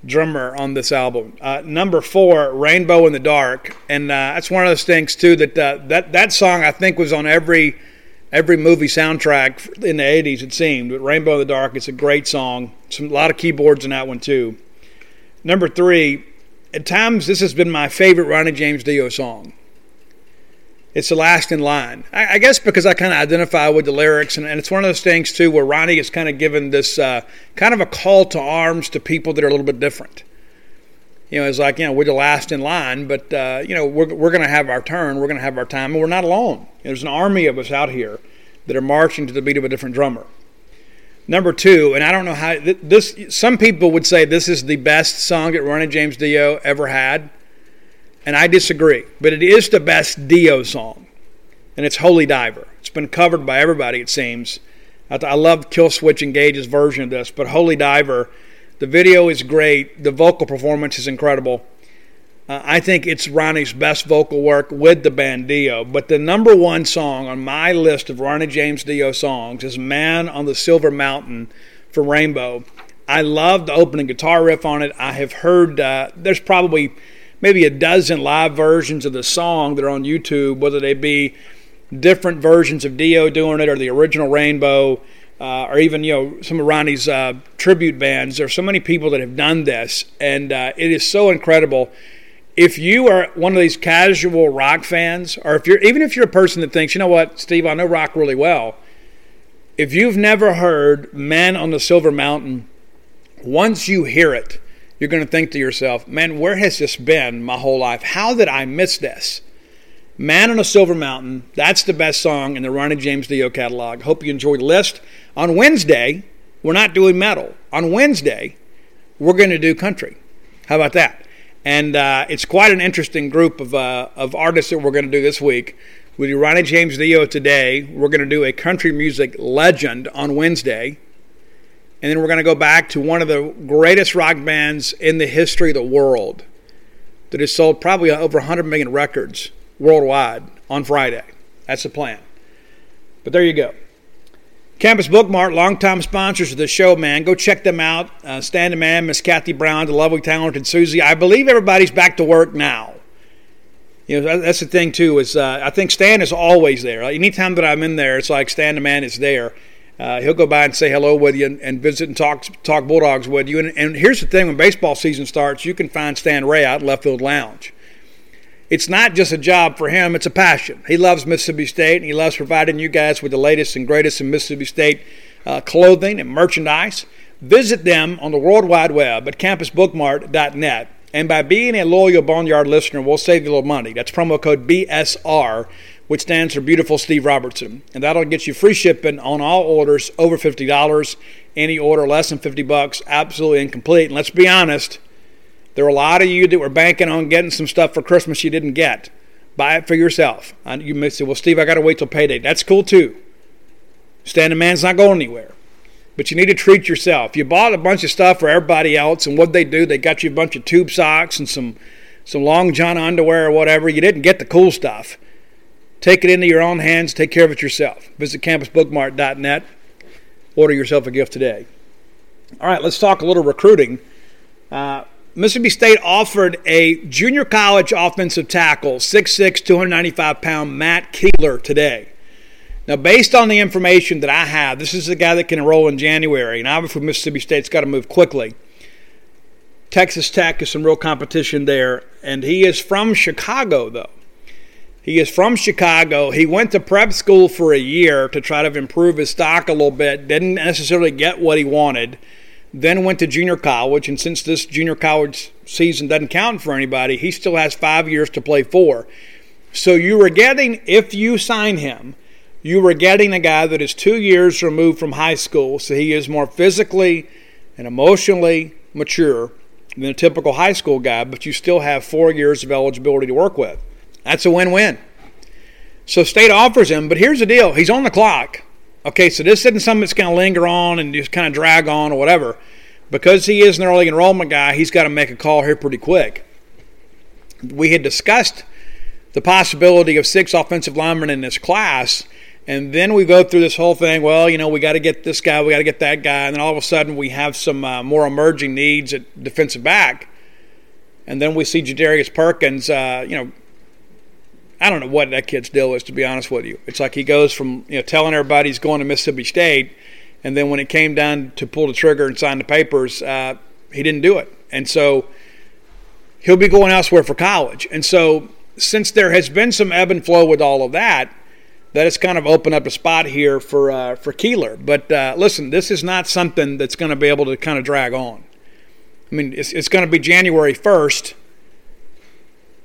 Drummer on this album. Uh, number four, Rainbow in the Dark, and uh, that's one of those things too that uh, that that song I think was on every every movie soundtrack in the 80s, it seemed. But Rainbow in the Dark, it's a great song. Some, a lot of keyboards in that one, too. Number three, at times this has been my favorite Ronnie James Dio song. It's the last in line. I, I guess because I kind of identify with the lyrics, and, and, it's one of those things, too, where Ronnie is kind of given this uh, kind of a call to arms to people that are a little bit different you know, it's like, you know, we're the last in line, but, uh, you know, we're, we're going to have our turn. We're going to have our time, and we're not alone. There's an army of us out here that are marching to the beat of a different drummer. Number two, and I don't know how this. Some people would say this is the best song that Ronnie James Dio ever had, and I disagree. But it is the best Dio song, and it's "Holy Diver." It's been covered by everybody, it seems. I, I love Killswitch Engage's version of this, but "Holy Diver," the video is great. The vocal performance is incredible. Uh, I think it's Ronnie's best vocal work with the band Dio. But the number one song on my list of Ronnie James Dio songs is Man on the Silver Mountain from Rainbow. I love the opening guitar riff on it. I have heard, uh, there's probably maybe a dozen live versions of the song that are on YouTube, whether they be different versions of Dio doing it or the original Rainbow. Uh, or even you know some of Ronnie's uh, tribute bands. There are so many people that have done this, and uh, it is so incredible if you are one of these casual rock fans, or if you're even if you're a person that thinks, you know what, Steve, I know rock really well. If you've never heard "Man on the Silver Mountain," once you hear it, you're going to think to yourself, "Man, where has this been my whole life? How did I miss this?" "Man on a Silver Mountain." That's the best song in the Ronnie James Dio catalog. Hope you enjoy the list. On Wednesday, we're not doing metal. On Wednesday, we're going to do country. How about that? And uh, it's quite an interesting group of, uh, of artists that we're going to do this week. We do Ronnie James Dio today. We're going to do a country music legend on Wednesday. And then we're going to go back to one of the greatest rock bands in the history of the world that has sold probably over 100 million records worldwide on Friday. That's the plan. But there you go. Campus Bookmart, longtime sponsors of the show, man. Go check them out. Uh, Stan Man, Miss Kathy Brown, the lovely, talented Susie. I believe everybody's back to work now. You know, that's the thing, too, is uh, I think Stan is always there. Like, anytime that I'm in there, it's like Stan the Man is there. Uh, he'll go by and say hello with you and, and, visit and talk talk Bulldogs with you. And, and here's the thing when baseball season starts, you can find Stan Ray out in Left Field Lounge it's not just a job for him, it's a passion. He loves Mississippi State, and he loves providing you guys with the latest and greatest in Mississippi State uh, clothing and merchandise. Visit them on the World Wide Web at campusbookmart.net. And by being a loyal Boneyard listener, we'll save you a little money. That's promo code BSR, which stands for Beautiful Steve Robertson. And that'll get you free shipping on all orders over $50. Any order less than 50 bucks, absolutely incomplete. And let's be honest, there are a lot of you that were banking on getting some stuff for Christmas you didn't get. Buy it for yourself. You may say, well, Steve, I got to wait till payday. That's cool too. Standing man's not going anywhere. But you need to treat yourself. You bought a bunch of stuff for everybody else, and what they do, they got you a bunch of tube socks and some, some long john underwear or whatever. You didn't get the cool stuff. Take it into your own hands. Take care of it yourself. Visit campusbookmart.net. Order yourself a gift today. All right, let's talk a little recruiting. Uh, Mississippi State offered a junior college offensive tackle, 6'6, 295 pound Matt Keeler today. Now, based on the information that I have, this is the guy that can enroll in January, and obviously Mississippi State's got to move quickly. Texas Tech is some real competition there, and he is from Chicago, though. He is from Chicago. He went to prep school for a year to try to improve his stock a little bit, didn't necessarily get what he wanted then went to junior college, and since this junior college season doesn't count for anybody, he still has five years to play four. So you were getting, if you sign him, you were getting a guy that is two years removed from high school, so he is more physically and emotionally mature than a typical high school guy, but you still have four years of eligibility to work with. That's a win win. So state offers him, but here's the deal he's on the clock. Okay, so this isn't something that's going to linger on and just kind of drag on or whatever. Because he is an early enrollment guy, he's got to make a call here pretty quick. We had discussed the possibility of six offensive linemen in this class, and then we go through this whole thing. Well, you know, we got to get this guy, we got to get that guy, and then all of a sudden we have some uh, more emerging needs at defensive back, and then we see Jadarius Perkins, uh, you know, I don't know what that kid's deal is, to be honest with you. It's like he goes from you know telling everybody he's going to Mississippi State, and then when it came down to pull the trigger and sign the papers, uh, he didn't do it, and so he'll be going elsewhere for college. And so since there has been some ebb and flow with all of that, that has kind of opened up a spot here for uh, for Keeler. But uh, listen, this is not something that's going to be able to kind of drag on. I mean, it's, it's going to be January first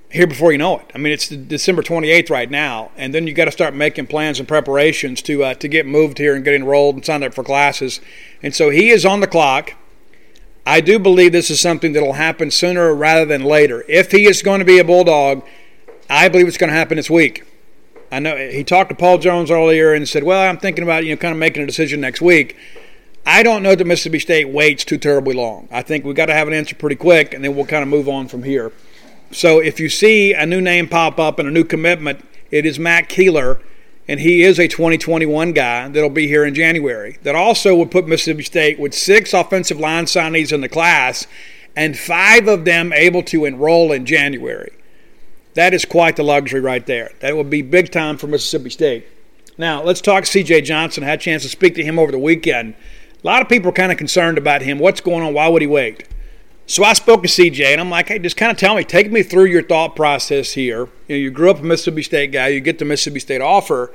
here before you know it. I mean, it's December 28th right now, and then you got to start making plans and preparations to uh, to get moved here and get enrolled and signed up for classes. And so he is on the clock. I do believe this is something that will happen sooner rather than later. If he is going to be a bulldog, I believe it's going to happen this week. I know he talked to Paul Jones earlier and said, "Well, I'm thinking about you know kind of making a decision next week." I don't know that Mississippi State waits too terribly long. I think we've got to have an answer pretty quick, and then we'll kind of move on from here. So if you see a new name pop up and a new commitment, it is Matt Keeler, and he is a 2021 guy that'll be here in January. That also would put Mississippi State with six offensive line signees in the class, and five of them able to enroll in January. That is quite the luxury right there. That would be big time for Mississippi State. Now, let's talk CJ Johnson. I had a chance to speak to him over the weekend. A lot of people are kind of concerned about him. What's going on? Why would he wait? So I spoke to CJ, and I'm like, hey, just kind of tell me, take me through your thought process here. You, know, you grew up a Mississippi State guy, you get the Mississippi State offer,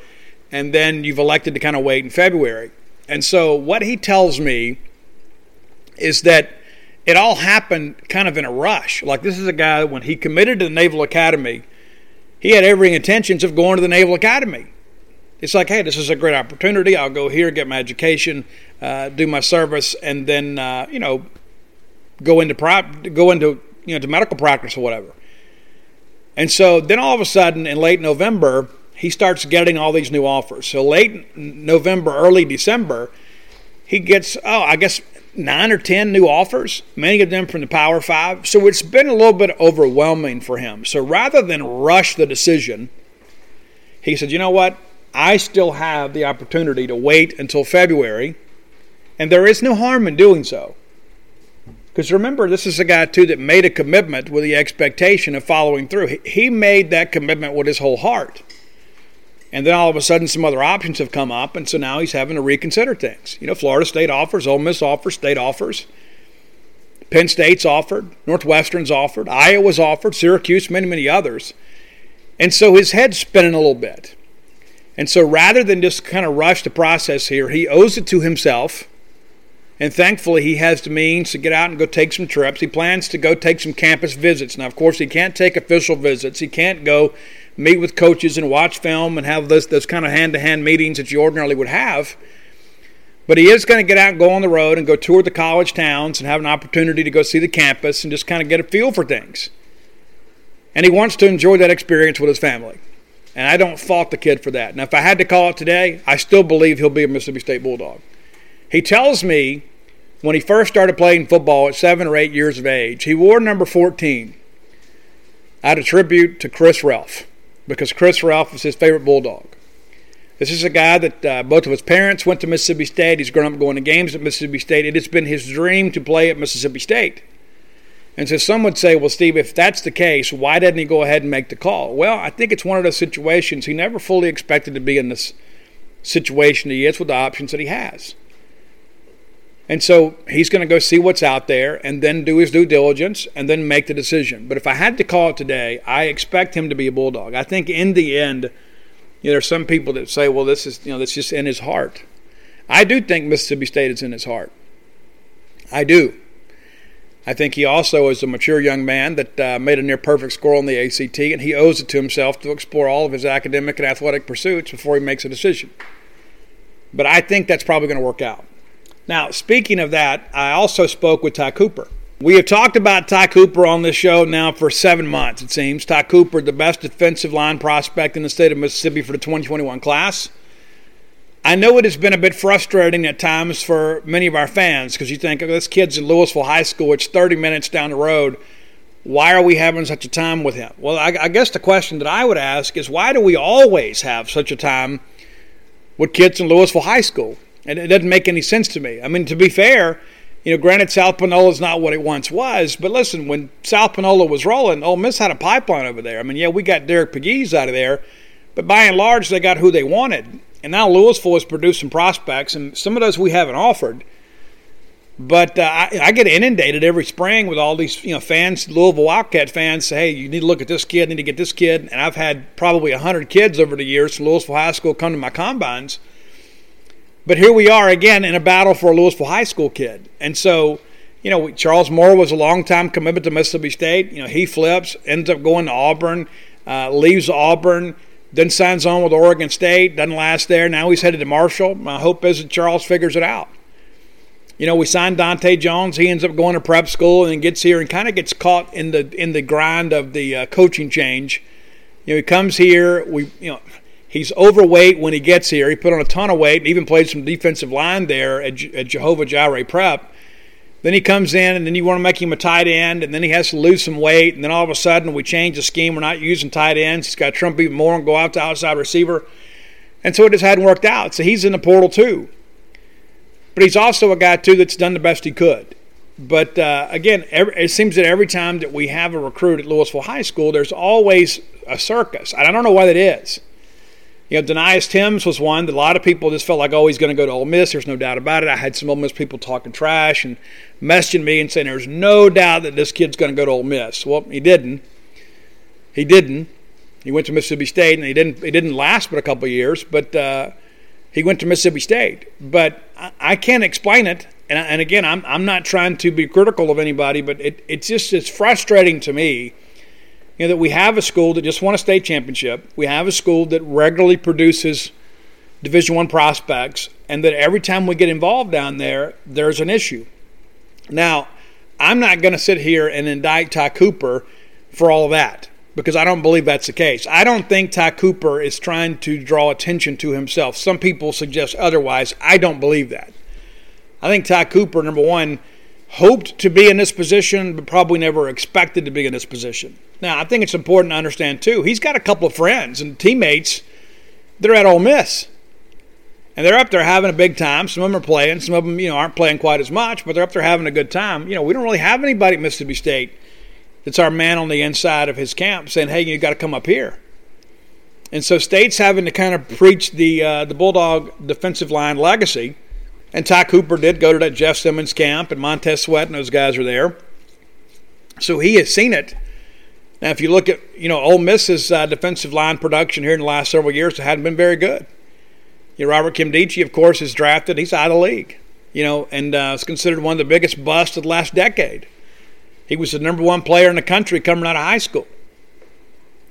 and then you've elected to kind of wait in February. And so what he tells me is that it all happened kind of in a rush. Like this is a guy when he committed to the Naval Academy, he had every intentions of going to the Naval Academy. It's like, hey, this is a great opportunity. I'll go here, get my education, uh, do my service, and then uh, you know go into go into you know to medical practice or whatever. And so then all of a sudden in late November, he starts getting all these new offers. So late November, early December, he gets oh, I guess nine or ten new offers, many of them from the Power Five. So it's been a little bit overwhelming for him. So rather than rush the decision, he said, "You know what? I still have the opportunity to wait until February, and there is no harm in doing so." Because remember, this is a guy, too, that made a commitment with the expectation of following through. He made that commitment with his whole heart. And then all of a sudden, some other options have come up, and so now he's having to reconsider things. You know, Florida State offers, Ole Miss offers, State offers. Penn State's offered, Northwestern's offered, Iowa's offered, Syracuse, many, many others. And so his head's spinning a little bit. And so rather than just kind of rush the process here, he owes it to himself and thankfully, he has the means to get out and go take some trips. He plans to go take some campus visits. Now, of course, he can't take official visits. He can't go meet with coaches and watch film and have those, those kind of hand to hand meetings that you ordinarily would have. But he is going to get out and go on the road and go tour the college towns and have an opportunity to go see the campus and just kind of get a feel for things. And he wants to enjoy that experience with his family. And I don't fault the kid for that. Now, if I had to call it today, I still believe he'll be a Mississippi State Bulldog. He tells me when he first started playing football at seven or eight years of age, he wore number 14 out of tribute to Chris Relf because Chris Relf was his favorite Bulldog. This is a guy that uh, both of his parents went to Mississippi State. He's grown up going to games at Mississippi State. And It has been his dream to play at Mississippi State. And so some would say, well, Steve, if that's the case, why didn't he go ahead and make the call? Well, I think it's one of those situations he never fully expected to be in this situation he is with the options that he has. And so he's going to go see what's out there and then do his due diligence and then make the decision. But if I had to call it today, I expect him to be a Bulldog. I think in the end, you know, there are some people that say, well, this is, you know, that's just in his heart. I do think Mississippi State is in his heart. I do. I think he also is a mature young man that uh, made a near perfect score on the ACT, and he owes it to himself to explore all of his academic and athletic pursuits before he makes a decision. But I think that's probably going to work out. Now, speaking of that, I also spoke with Ty Cooper. We have talked about Ty Cooper on this show now for seven months, it seems. Ty Cooper, the best defensive line prospect in the state of Mississippi for the 2021 class. I know it has been a bit frustrating at times for many of our fans because you think, oh, this kid's in Louisville High School, it's 30 minutes down the road. Why are we having such a time with him? Well, I, I guess the question that I would ask is why do we always have such a time with kids in Louisville High School? And it doesn't make any sense to me. I mean, to be fair, you know, granted, South Panola is not what it once was, but listen, when South Panola was rolling, Ole Miss had a pipeline over there. I mean, yeah, we got Derek Pegues out of there, but by and large, they got who they wanted. And now Louisville has produced some prospects, and some of those we haven't offered. But uh, I, I, get inundated every spring with all these, you know, fans, Louisville Wildcat fans say, "Hey, you need to look at this kid, need to get this kid." And I've had probably hundred kids over the years from Louisville High School come to my combines but here we are again in a battle for a Louisville High School kid. And so, you know, Charles Moore was a long time commitment to Mississippi State. You know, he flips, ends up going to Auburn, uh, leaves Auburn, then signs on with Oregon State, doesn't last there. Now he's headed to Marshall. My hope is that Charles figures it out. You know, we signed Dante Jones. He ends up going to prep school and then gets here and kind of gets caught in the in the grind of the uh, coaching change. You know, he comes here. We, you know, he's overweight when he gets here. He put on a ton of weight and even played some defensive line there at, at Jehovah Jireh Prep. Then he comes in, and then you want to make him a tight end, and then he has to lose some weight, and then all of a sudden we change the scheme. We're not using tight ends. He's got to trump even more and go out to outside receiver. And so it just hadn't worked out. So he's in the portal too. But he's also a guy too that's done the best he could. But uh, again, every, it seems that every time that we have a recruit at Louisville High School, there's always a circus. And I don't know why that is. You know, Denias Timms was one that a lot of people just felt like, oh, he's going to go to Ole Miss. There's no doubt about it. I had some Ole Miss people talking trash and messaging me and saying there's no doubt that this kid's going to go to Ole Miss. Well, he didn't. He didn't. He went to Mississippi State, and he didn't. He didn't last but a couple years, but uh, he went to Mississippi State. But I, I can't explain it. And, and again, I'm I'm not trying to be critical of anybody, but it, it's just it's frustrating to me you know, that we have a school that just won a state championship. We have a school that regularly produces Division One prospects, and that every time we get involved down there, there's an issue. Now, I'm not going to sit here and indict Ty Cooper for all of that because I don't believe that's the case. I don't think Ty Cooper is trying to draw attention to himself. Some people suggest otherwise. I don't believe that. I think Ty Cooper, number one, hoped to be in this position, but probably never expected to be in this position. Now, I think it's important to understand, too, he's got a couple of friends and teammates that are at Ole Miss. And they're up there having a big time. Some of them are playing. Some of them, you know, aren't playing quite as much, but they're up there having a good time. You know, we don't really have anybody at Mississippi State that's our man on the inside of his camp saying, hey, you got to come up here. And so State's having to kind of preach the uh, the Bulldog defensive line legacy – and Ty Cooper did go to that Jeff Simmons camp, and Montez Sweat and those guys are there. So he has seen it. Now, if you look at you know Ole Miss's uh, defensive line production here in the last several years, it hadn't been very good. You know, Robert Nkemdiche, of course, is drafted. He's out of the league. You know, and uh, is considered one of the biggest busts of the last decade. He was the number one player in the country coming out of high school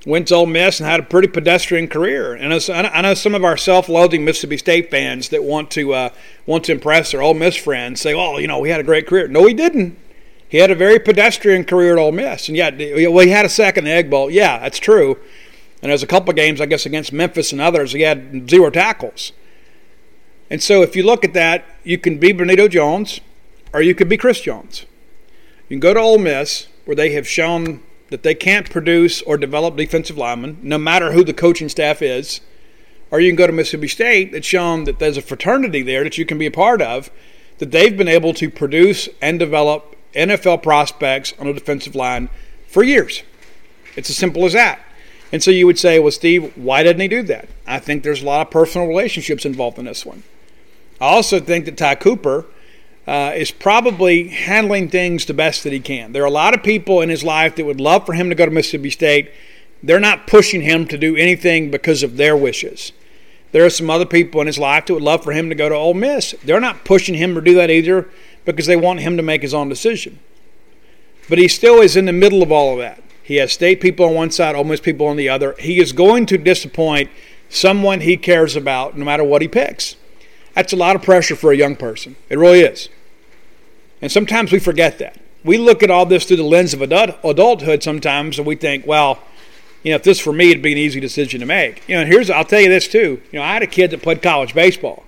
went to Ole Miss and had a pretty pedestrian career. And I know some of our self-loathing Mississippi State fans that want to uh, want to impress their Ole Miss friends say, "Oh, you know, he had a great career." No, he didn't. He had a very pedestrian career at Ole Miss, and yeah, well, he had a second Egg Bowl. Yeah, that's true. And there's a couple games, I guess, against Memphis and others. He had zero tackles. And so, if you look at that, you can be Benito Jones, or you could be Chris Jones. You can go to Ole Miss, where they have shown that they can't produce or develop defensive linemen, no matter who the coaching staff is. Or you can go to Mississippi State that's shown that there's a fraternity there that you can be a part of, that they've been able to produce and develop NFL prospects on a defensive line for years. It's as simple as that. And so you would say, well, Steve, why didn't he do that? I think there's a lot of personal relationships involved in this one. I also think that Ty Cooper uh, is probably handling things the best that he can. There are a lot of people in his life that would love for him to go to Mississippi State. They're not pushing him to do anything because of their wishes. There are some other people in his life that would love for him to go to Ole Miss. They're not pushing him to do that either because they want him to make his own decision. But he still is in the middle of all of that. He has state people on one side, Ole Miss people on the other. He is going to disappoint someone he cares about no matter what he picks. That's a lot of pressure for a young person. It really is. And sometimes we forget that. We look at all this through the lens of adult, adulthood sometimes, and we think, well, you know, if this for me, it'd be an easy decision to make. You know, here's, I'll tell you this too. You know, I had a kid that played college baseball.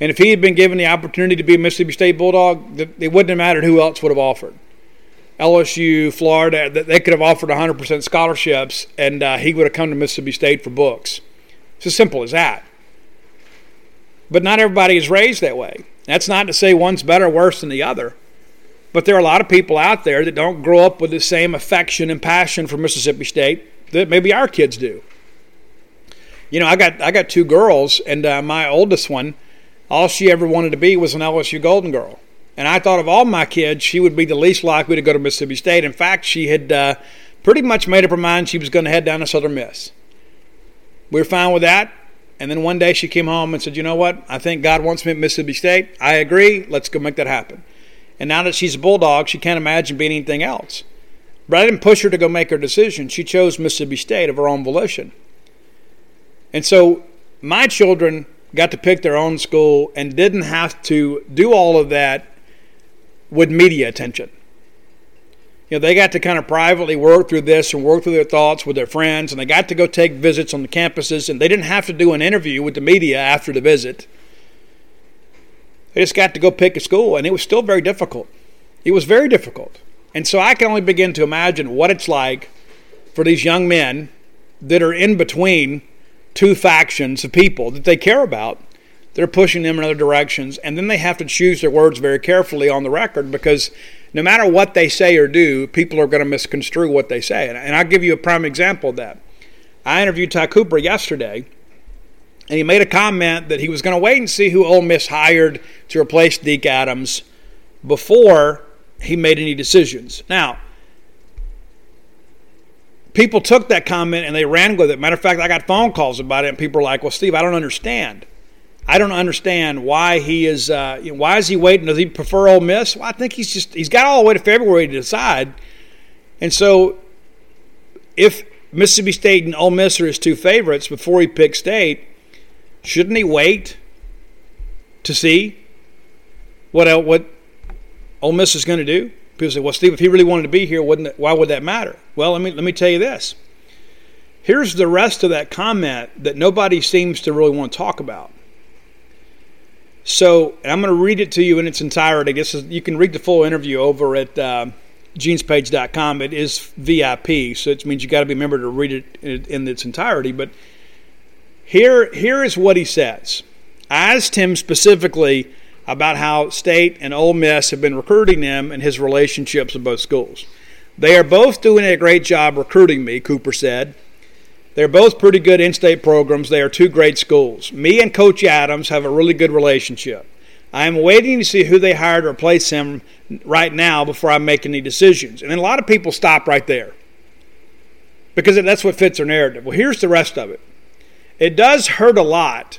And if he had been given the opportunity to be a Mississippi State Bulldog, it wouldn't have mattered who else would have offered. LSU, Florida, they could have offered 100% scholarships, and uh, he would have come to Mississippi State for books. It's as simple as that. But not everybody is raised that way. That's not to say one's better or worse than the other. But there are a lot of people out there that don't grow up with the same affection and passion for Mississippi State that maybe our kids do. You know, I got I got two girls, and uh, my oldest one, all she ever wanted to be was an LSU Golden Girl. And I thought of all my kids, she would be the least likely to go to Mississippi State. In fact, she had uh, pretty much made up her mind she was going to head down to Southern Miss. We were fine with that. And then one day she came home and said, You know what? I think God wants me at Mississippi State. I agree. Let's go make that happen. And now that she's a Bulldog, she can't imagine being anything else. But I didn't push her to go make her decision. She chose Mississippi State of her own volition. And so my children got to pick their own school and didn't have to do all of that with media attention. You know, they got to kind of privately work through this and work through their thoughts with their friends, and they got to go take visits on the campuses, and they didn't have to do an interview with the media after the visit. They just got to go pick a school, and it was still very difficult. It was very difficult. And so I can only begin to imagine what it's like for these young men that are in between two factions of people that they care about. They're pushing them in other directions, and then they have to choose their words very carefully on the record because no matter what they say or do, people are going to misconstrue what they say. And I'll give you a prime example of that. I interviewed Ty Cooper yesterday, and he made a comment that he was going to wait and see who Ole Miss hired to replace Deke Adams before he made any decisions. Now, people took that comment and they ran with it. Matter of fact, I got phone calls about it, and people are like, "Well, Steve, I don't understand. I don't understand why he is. Uh, why is he waiting? Does he prefer Ole Miss? Well, I think he's just he's got all the way to February to decide. And so, if Mississippi State and Ole Miss are his two favorites before he picks State, shouldn't he wait to see what what Ole Miss is going to do? People say, "Well, Steve, if he really wanted to be here, wouldn't it, why would that matter?" Well, let me let me tell you this. Here's the rest of that comment that nobody seems to really want to talk about. So I'm going to read it to you in its entirety. I guess you can read the full interview over at uh, genespage.com. It is VIP, so it means you got to be a member to read it in, in its entirety. But here, here is what he says. I asked him specifically about how State and Ole Miss have been recruiting him and his relationships with both schools. They are both doing a great job recruiting me, Cooper said. They're both pretty good in state programs. They are two great schools. Me and Coach Adams have a really good relationship. I am waiting to see who they hire to replace him right now before I make any decisions. And a lot of people stop right there because that's what fits their narrative. Well, here's the rest of it. It does hurt a lot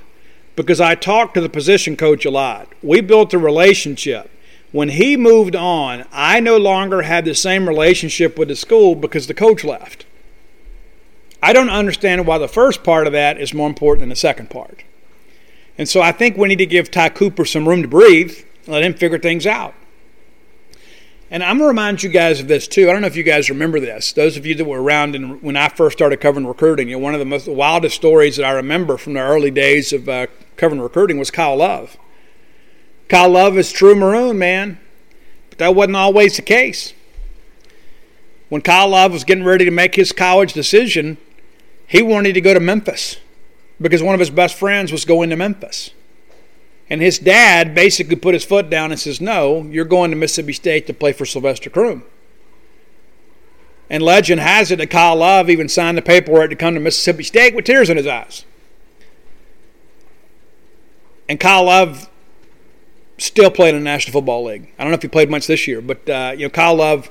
because I talked to the position coach a lot. We built a relationship. When he moved on, I no longer had the same relationship with the school because the coach left. I don't understand why the first part of that is more important than the second part. And so I think we need to give Ty Cooper some room to breathe, let him figure things out. And I'm going to remind you guys of this too. I don't know if you guys remember this. Those of you that were around in, when I first started covering recruiting, you know, one of the most wildest stories that I remember from the early days of uh, covering recruiting was Kyle Love. Kyle Love is true maroon, man. But that wasn't always the case. When Kyle Love was getting ready to make his college decision, he wanted to go to Memphis because one of his best friends was going to Memphis. And his dad basically put his foot down and says, No, you're going to Mississippi State to play for Sylvester Croom. And legend has it that Kyle Love even signed the paperwork to come to Mississippi State with tears in his eyes. And Kyle Love still played in the National Football League. I don't know if he played much this year, but uh, you know, Kyle Love,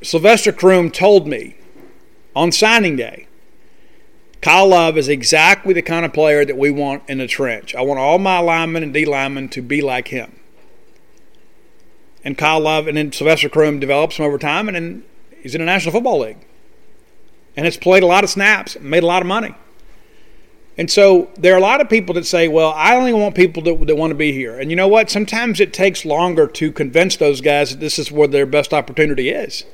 Sylvester Croom told me on signing day Kyle Love is exactly the kind of player that we want in the trench. I want all my linemen and D linemen to be like him. And Kyle Love and then Sylvester Croom develops him over time, and then he's in the National Football League. And has played a lot of snaps, made a lot of money. And so there are a lot of people that say, well, I only want people that, that want to be here. And you know what? Sometimes it takes longer to convince those guys that this is where their best opportunity is.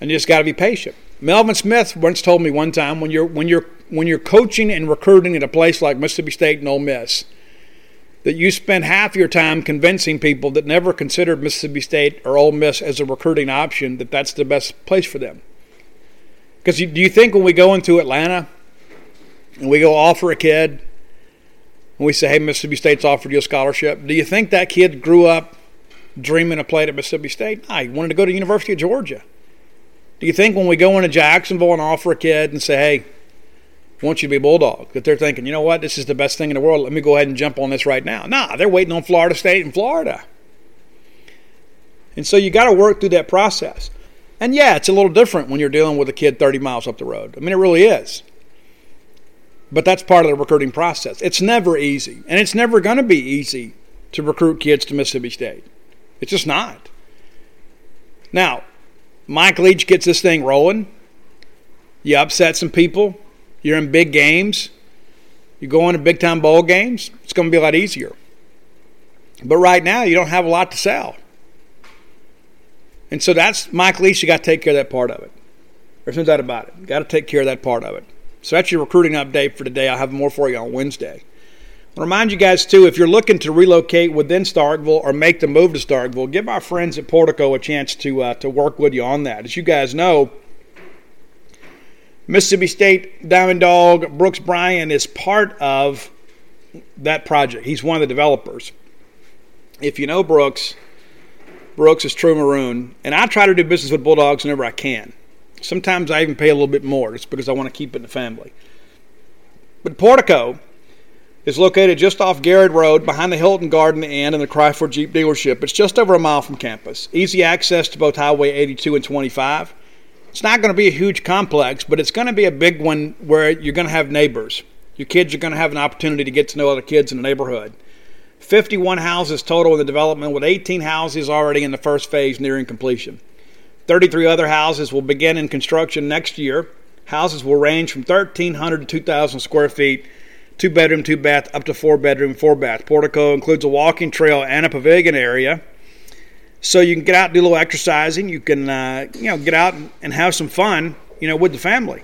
And you just got to be patient. Melvin Smith once told me one time when you're when you're when you're coaching and recruiting at a place like Mississippi State and Ole Miss, that you spend half your time convincing people that never considered Mississippi State or Ole Miss as a recruiting option that that's the best place for them. Because do you think when we go into Atlanta and we go offer a kid and we say, "Hey, Mississippi State's offered you a scholarship," do you think that kid grew up dreaming of playing at Mississippi State? No, he wanted to go to University of Georgia. Do you think when we go into Jacksonville and offer a kid and say, hey, I want you to be a Bulldog, that they're thinking, you know what, this is the best thing in the world. Let me go ahead and jump on this right now. Nah, they're waiting on Florida State and Florida. And so you got to work through that process. And yeah, it's a little different when you're dealing with a kid 30 miles up the road. I mean, it really is. But that's part of the recruiting process. It's never easy. And it's never going to be easy to recruit kids to Mississippi State. It's just not. Now, Mike Leach gets this thing rolling. You upset some people. You're in big games. You go into big time bowl games. It's going to be a lot easier. But right now, you don't have a lot to sell. And so that's Mike Leach. You got to take care of that part of it. There's no doubt about it. Got to take care of that part of it. So that's your recruiting update for today. I'll have more for you on Wednesday. Remind you guys, too, if you're looking to relocate within Starkville or make the move to Starkville, give our friends at Portico a chance to, uh, to work with you on that. As you guys know, Mississippi State Diamond Dog Brooks Bryan is part of that project. He's one of the developers. If you know Brooks, Brooks is true maroon, and I try to do business with Bulldogs whenever I can. Sometimes I even pay a little bit more just because I want to keep it in the family. But Portico is located just off Garrett Road behind the Hilton Garden Inn and the Chrysler Jeep dealership. It's just over a mile from campus. Easy access to both Highway 82 and 25. It's not going to be a huge complex, but it's going to be a big one where you're going to have neighbors. Your kids are going to have an opportunity to get to know other kids in the neighborhood. 51 houses total in the development, with 18 houses already in the first phase nearing completion. 33 other houses will begin in construction next year. Houses will range from 1,300 to 2,000 square feet, two bedroom, two bath, up to four bedroom, four bath. Portico includes a walking trail and a pavilion area. So you can get out do a little exercising. You can, uh, you know, get out and have some fun, you know, with the family.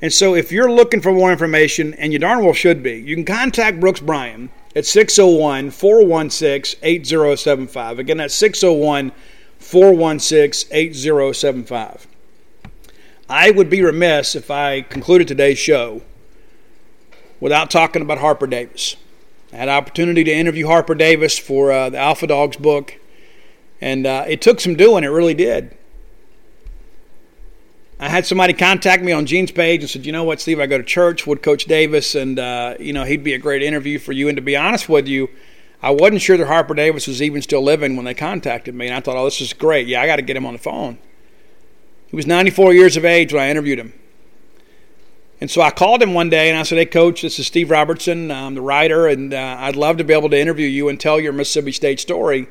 And so if you're looking for more information, and you darn well should be, you can contact Brooks Bryan at 601 416 8075. Again, that's 601 416 8075. I would be remiss if I concluded today's show without talking about Harper Davis. I had an opportunity to interview Harper Davis for uh, the Alpha Dogs book, and uh, it took some doing, it really did. I had somebody contact me on Gene's page and said, "You know what, Steve? I go to church with Coach Davis, and uh, you know he'd be a great interview for you." And to be honest with you, I wasn't sure that Harper Davis was even still living when they contacted me, and I thought, oh, this is great. Yeah, I got to get him on the phone. He was 94 years of age when I interviewed him. And so I called him one day and I said, Hey, coach, this is Steve Robertson. I'm the writer, and uh, I'd love to be able to interview you and tell your Mississippi State story.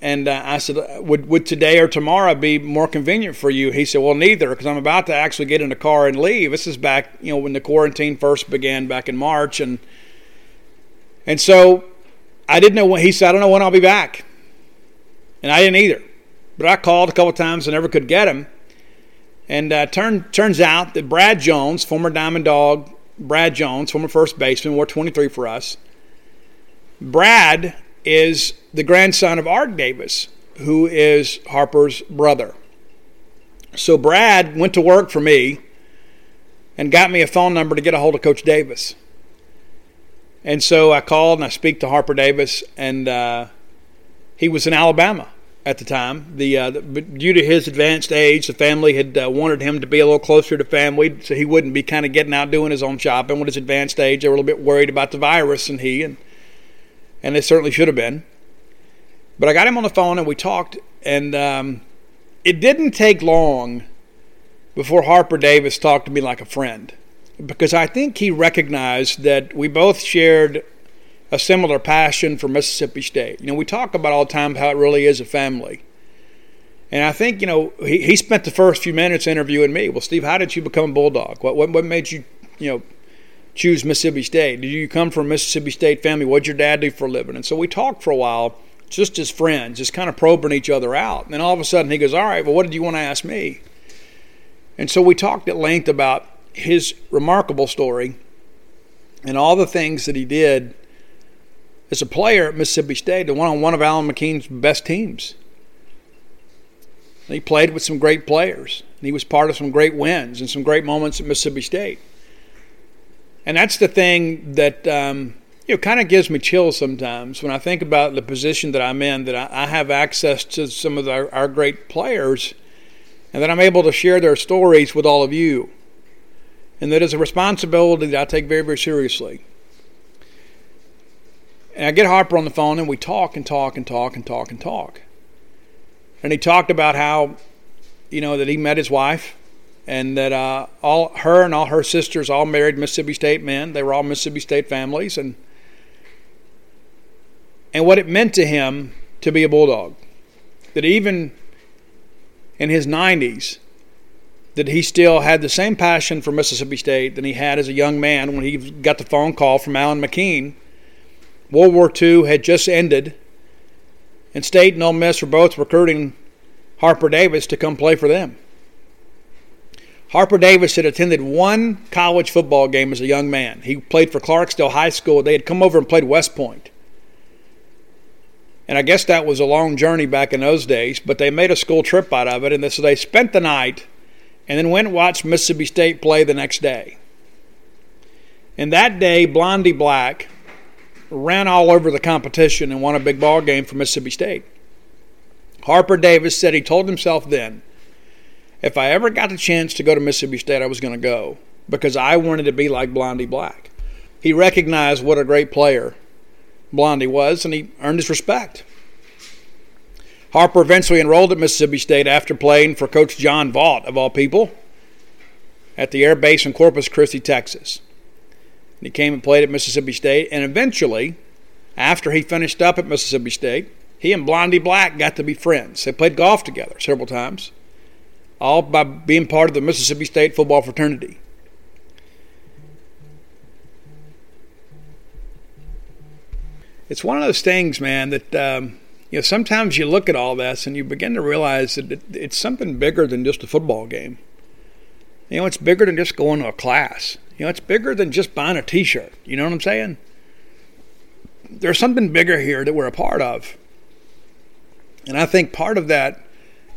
And uh, I said, would, would today or tomorrow be more convenient for you? He said, Well, neither, because I'm about to actually get in the car and leave. This is back, you know, when the quarantine first began back in March. And, and so I didn't know when he said, I don't know when I'll be back. And I didn't either. But I called a couple times and never could get him. And uh, turn, turns out that Brad Jones, former Diamond Dog, Brad Jones, former first baseman, wore 23 for us. Brad is the grandson of Art Davis, who is Harper's brother. So Brad went to work for me and got me a phone number to get a hold of Coach Davis. And so I called and I speak to Harper Davis, and uh, he was in Alabama at the time. The, uh, the, due to his advanced age, the family had uh, wanted him to be a little closer to family, so he wouldn't be kind of getting out doing his own shopping. With his advanced age, they were a little bit worried about the virus, and he and and they certainly should have been. But I got him on the phone and we talked, and um, it didn't take long before Harper Davis talked to me like a friend because I think he recognized that we both shared a similar passion for Mississippi State. You know, we talk about all the time how it really is a family. And I think, you know, he, he spent the first few minutes interviewing me. Well, Steve, how did you become a Bulldog? What, what, what made you, you know, choose Mississippi State? Did you come from a Mississippi State family? What'd your dad do for a living? And so we talked for a while, just as friends, just kind of probing each other out. And then all of a sudden he goes, All right, well, what did you want to ask me? And so we talked at length about his remarkable story and all the things that he did as a player at Mississippi State to one on one of Allyn McKeen's best teams. He played with some great players, and he was part of some great wins and some great moments at Mississippi State. And that's the thing that um, you know kind of gives me chills sometimes when I think about the position that I'm in. That I, I have access to some of our, our great players, and that I'm able to share their stories with all of you and that is a responsibility that I take very, very seriously. And I get Harper on the phone, and we talk and talk and talk and talk and talk. And he talked about how, you know, that he met his wife, and that uh, all her and all her sisters all married Mississippi State men. They were all Mississippi State families, and and what it meant to him to be a Bulldog. That even in his 90s, that he still had the same passion for Mississippi State that he had as a young man when he got the phone call from Allyn McKeen. World War II had just ended, and State and Ole Miss were both recruiting Harper Davis to come play for them. Harper Davis had attended one college football game as a young man. He played for Clarksdale High School. They had come over and played West Point. And I guess that was a long journey back in those days, but they made a school trip out of it. And so they spent the night and then went and watched Mississippi State play the next day. And that day, Blondie Black ran all over the competition and won a big ball game for Mississippi State. Harper Davis said he told himself then, if I ever got the chance to go to Mississippi State, I was going to go because I wanted to be like Blondie Black. He recognized what a great player Blondie was, and he earned his respect. Harper eventually enrolled at Mississippi State after playing for Coach John Vaught, of all people, at the Air Base in Corpus Christi, Texas. And he came and played at Mississippi State, and eventually, after he finished up at Mississippi State, he and Blondie Black got to be friends. They played golf together several times, all by being part of the Mississippi State football fraternity. It's one of those things, man, that um, you know, sometimes you look at all this and you begin to realize that it's something bigger than just a football game. You know, it's bigger than just going to a class. You know, it's bigger than just buying a T-shirt. You know what I'm saying? There's something bigger here that we're a part of, and I think part of that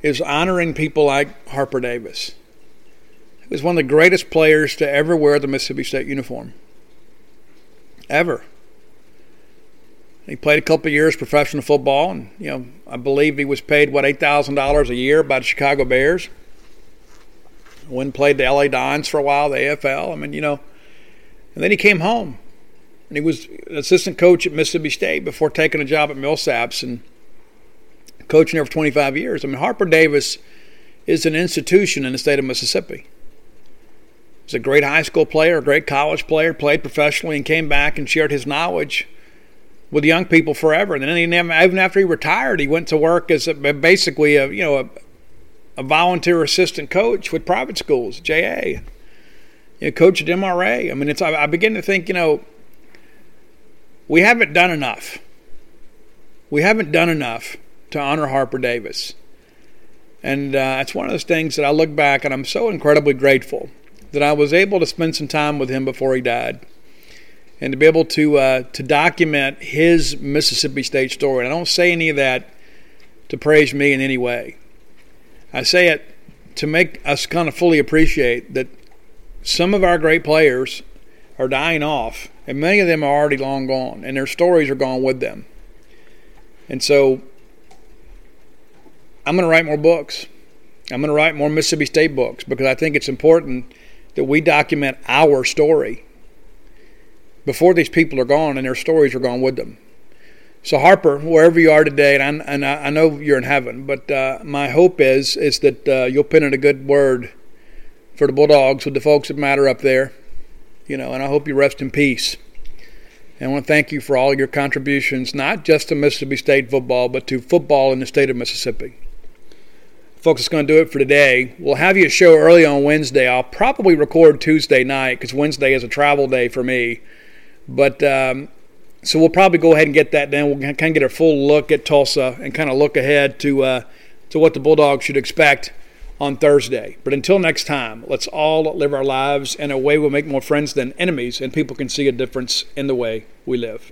is honoring people like Harper Davis. He was one of the greatest players to ever wear the Mississippi State uniform. Ever. He played a couple years professional football, and you know I believe he was paid what eight thousand dollars a year by the Chicago Bears. Went played the LA Dons for a while, the AFL. I mean, you know, and then he came home, and he was an assistant coach at Mississippi State before taking a job at Millsaps and coaching there for 25 years. I mean, Harper Davis is an institution in the state of Mississippi. He's a great high school player, a great college player, played professionally, and came back and shared his knowledge with young people forever. And then he even after he retired, he went to work as a, basically a you know a, volunteer assistant coach with private schools, JA. You know, coach at MRA. I mean, it's I, I begin to think you know we haven't done enough. We haven't done enough to honor Harper Davis. And uh, it's one of those things that I look back and I'm so incredibly grateful that I was able to spend some time with him before he died and to be able to uh, to document his Mississippi State story. And I don't say any of that to praise me in any way. I say it to make us kind of fully appreciate that some of our great players are dying off, and many of them are already long gone, and their stories are gone with them. And so I'm going to write more books. I'm going to write more Mississippi State books because I think it's important that we document our story before these people are gone and their stories are gone with them. So Harper, wherever you are today, and I, and I know you're in heaven, but uh, my hope is is that uh, you'll pin in a good word for the Bulldogs with the folks that matter up there, you know. And I hope you rest in peace. And I want to thank you for all your contributions, not just to Mississippi State football, but to football in the state of Mississippi. Folks, it's going to do it for today. We'll have you a show early on Wednesday. I'll probably record Tuesday night because Wednesday is a travel day for me. But um, so we'll probably go ahead and get that done. We'll kind of get a full look at Tulsa and kind of look ahead to uh, to what the Bulldogs should expect on Thursday. But until next time, let's all live our lives in a way we'll make more friends than enemies, and people can see a difference in the way we live.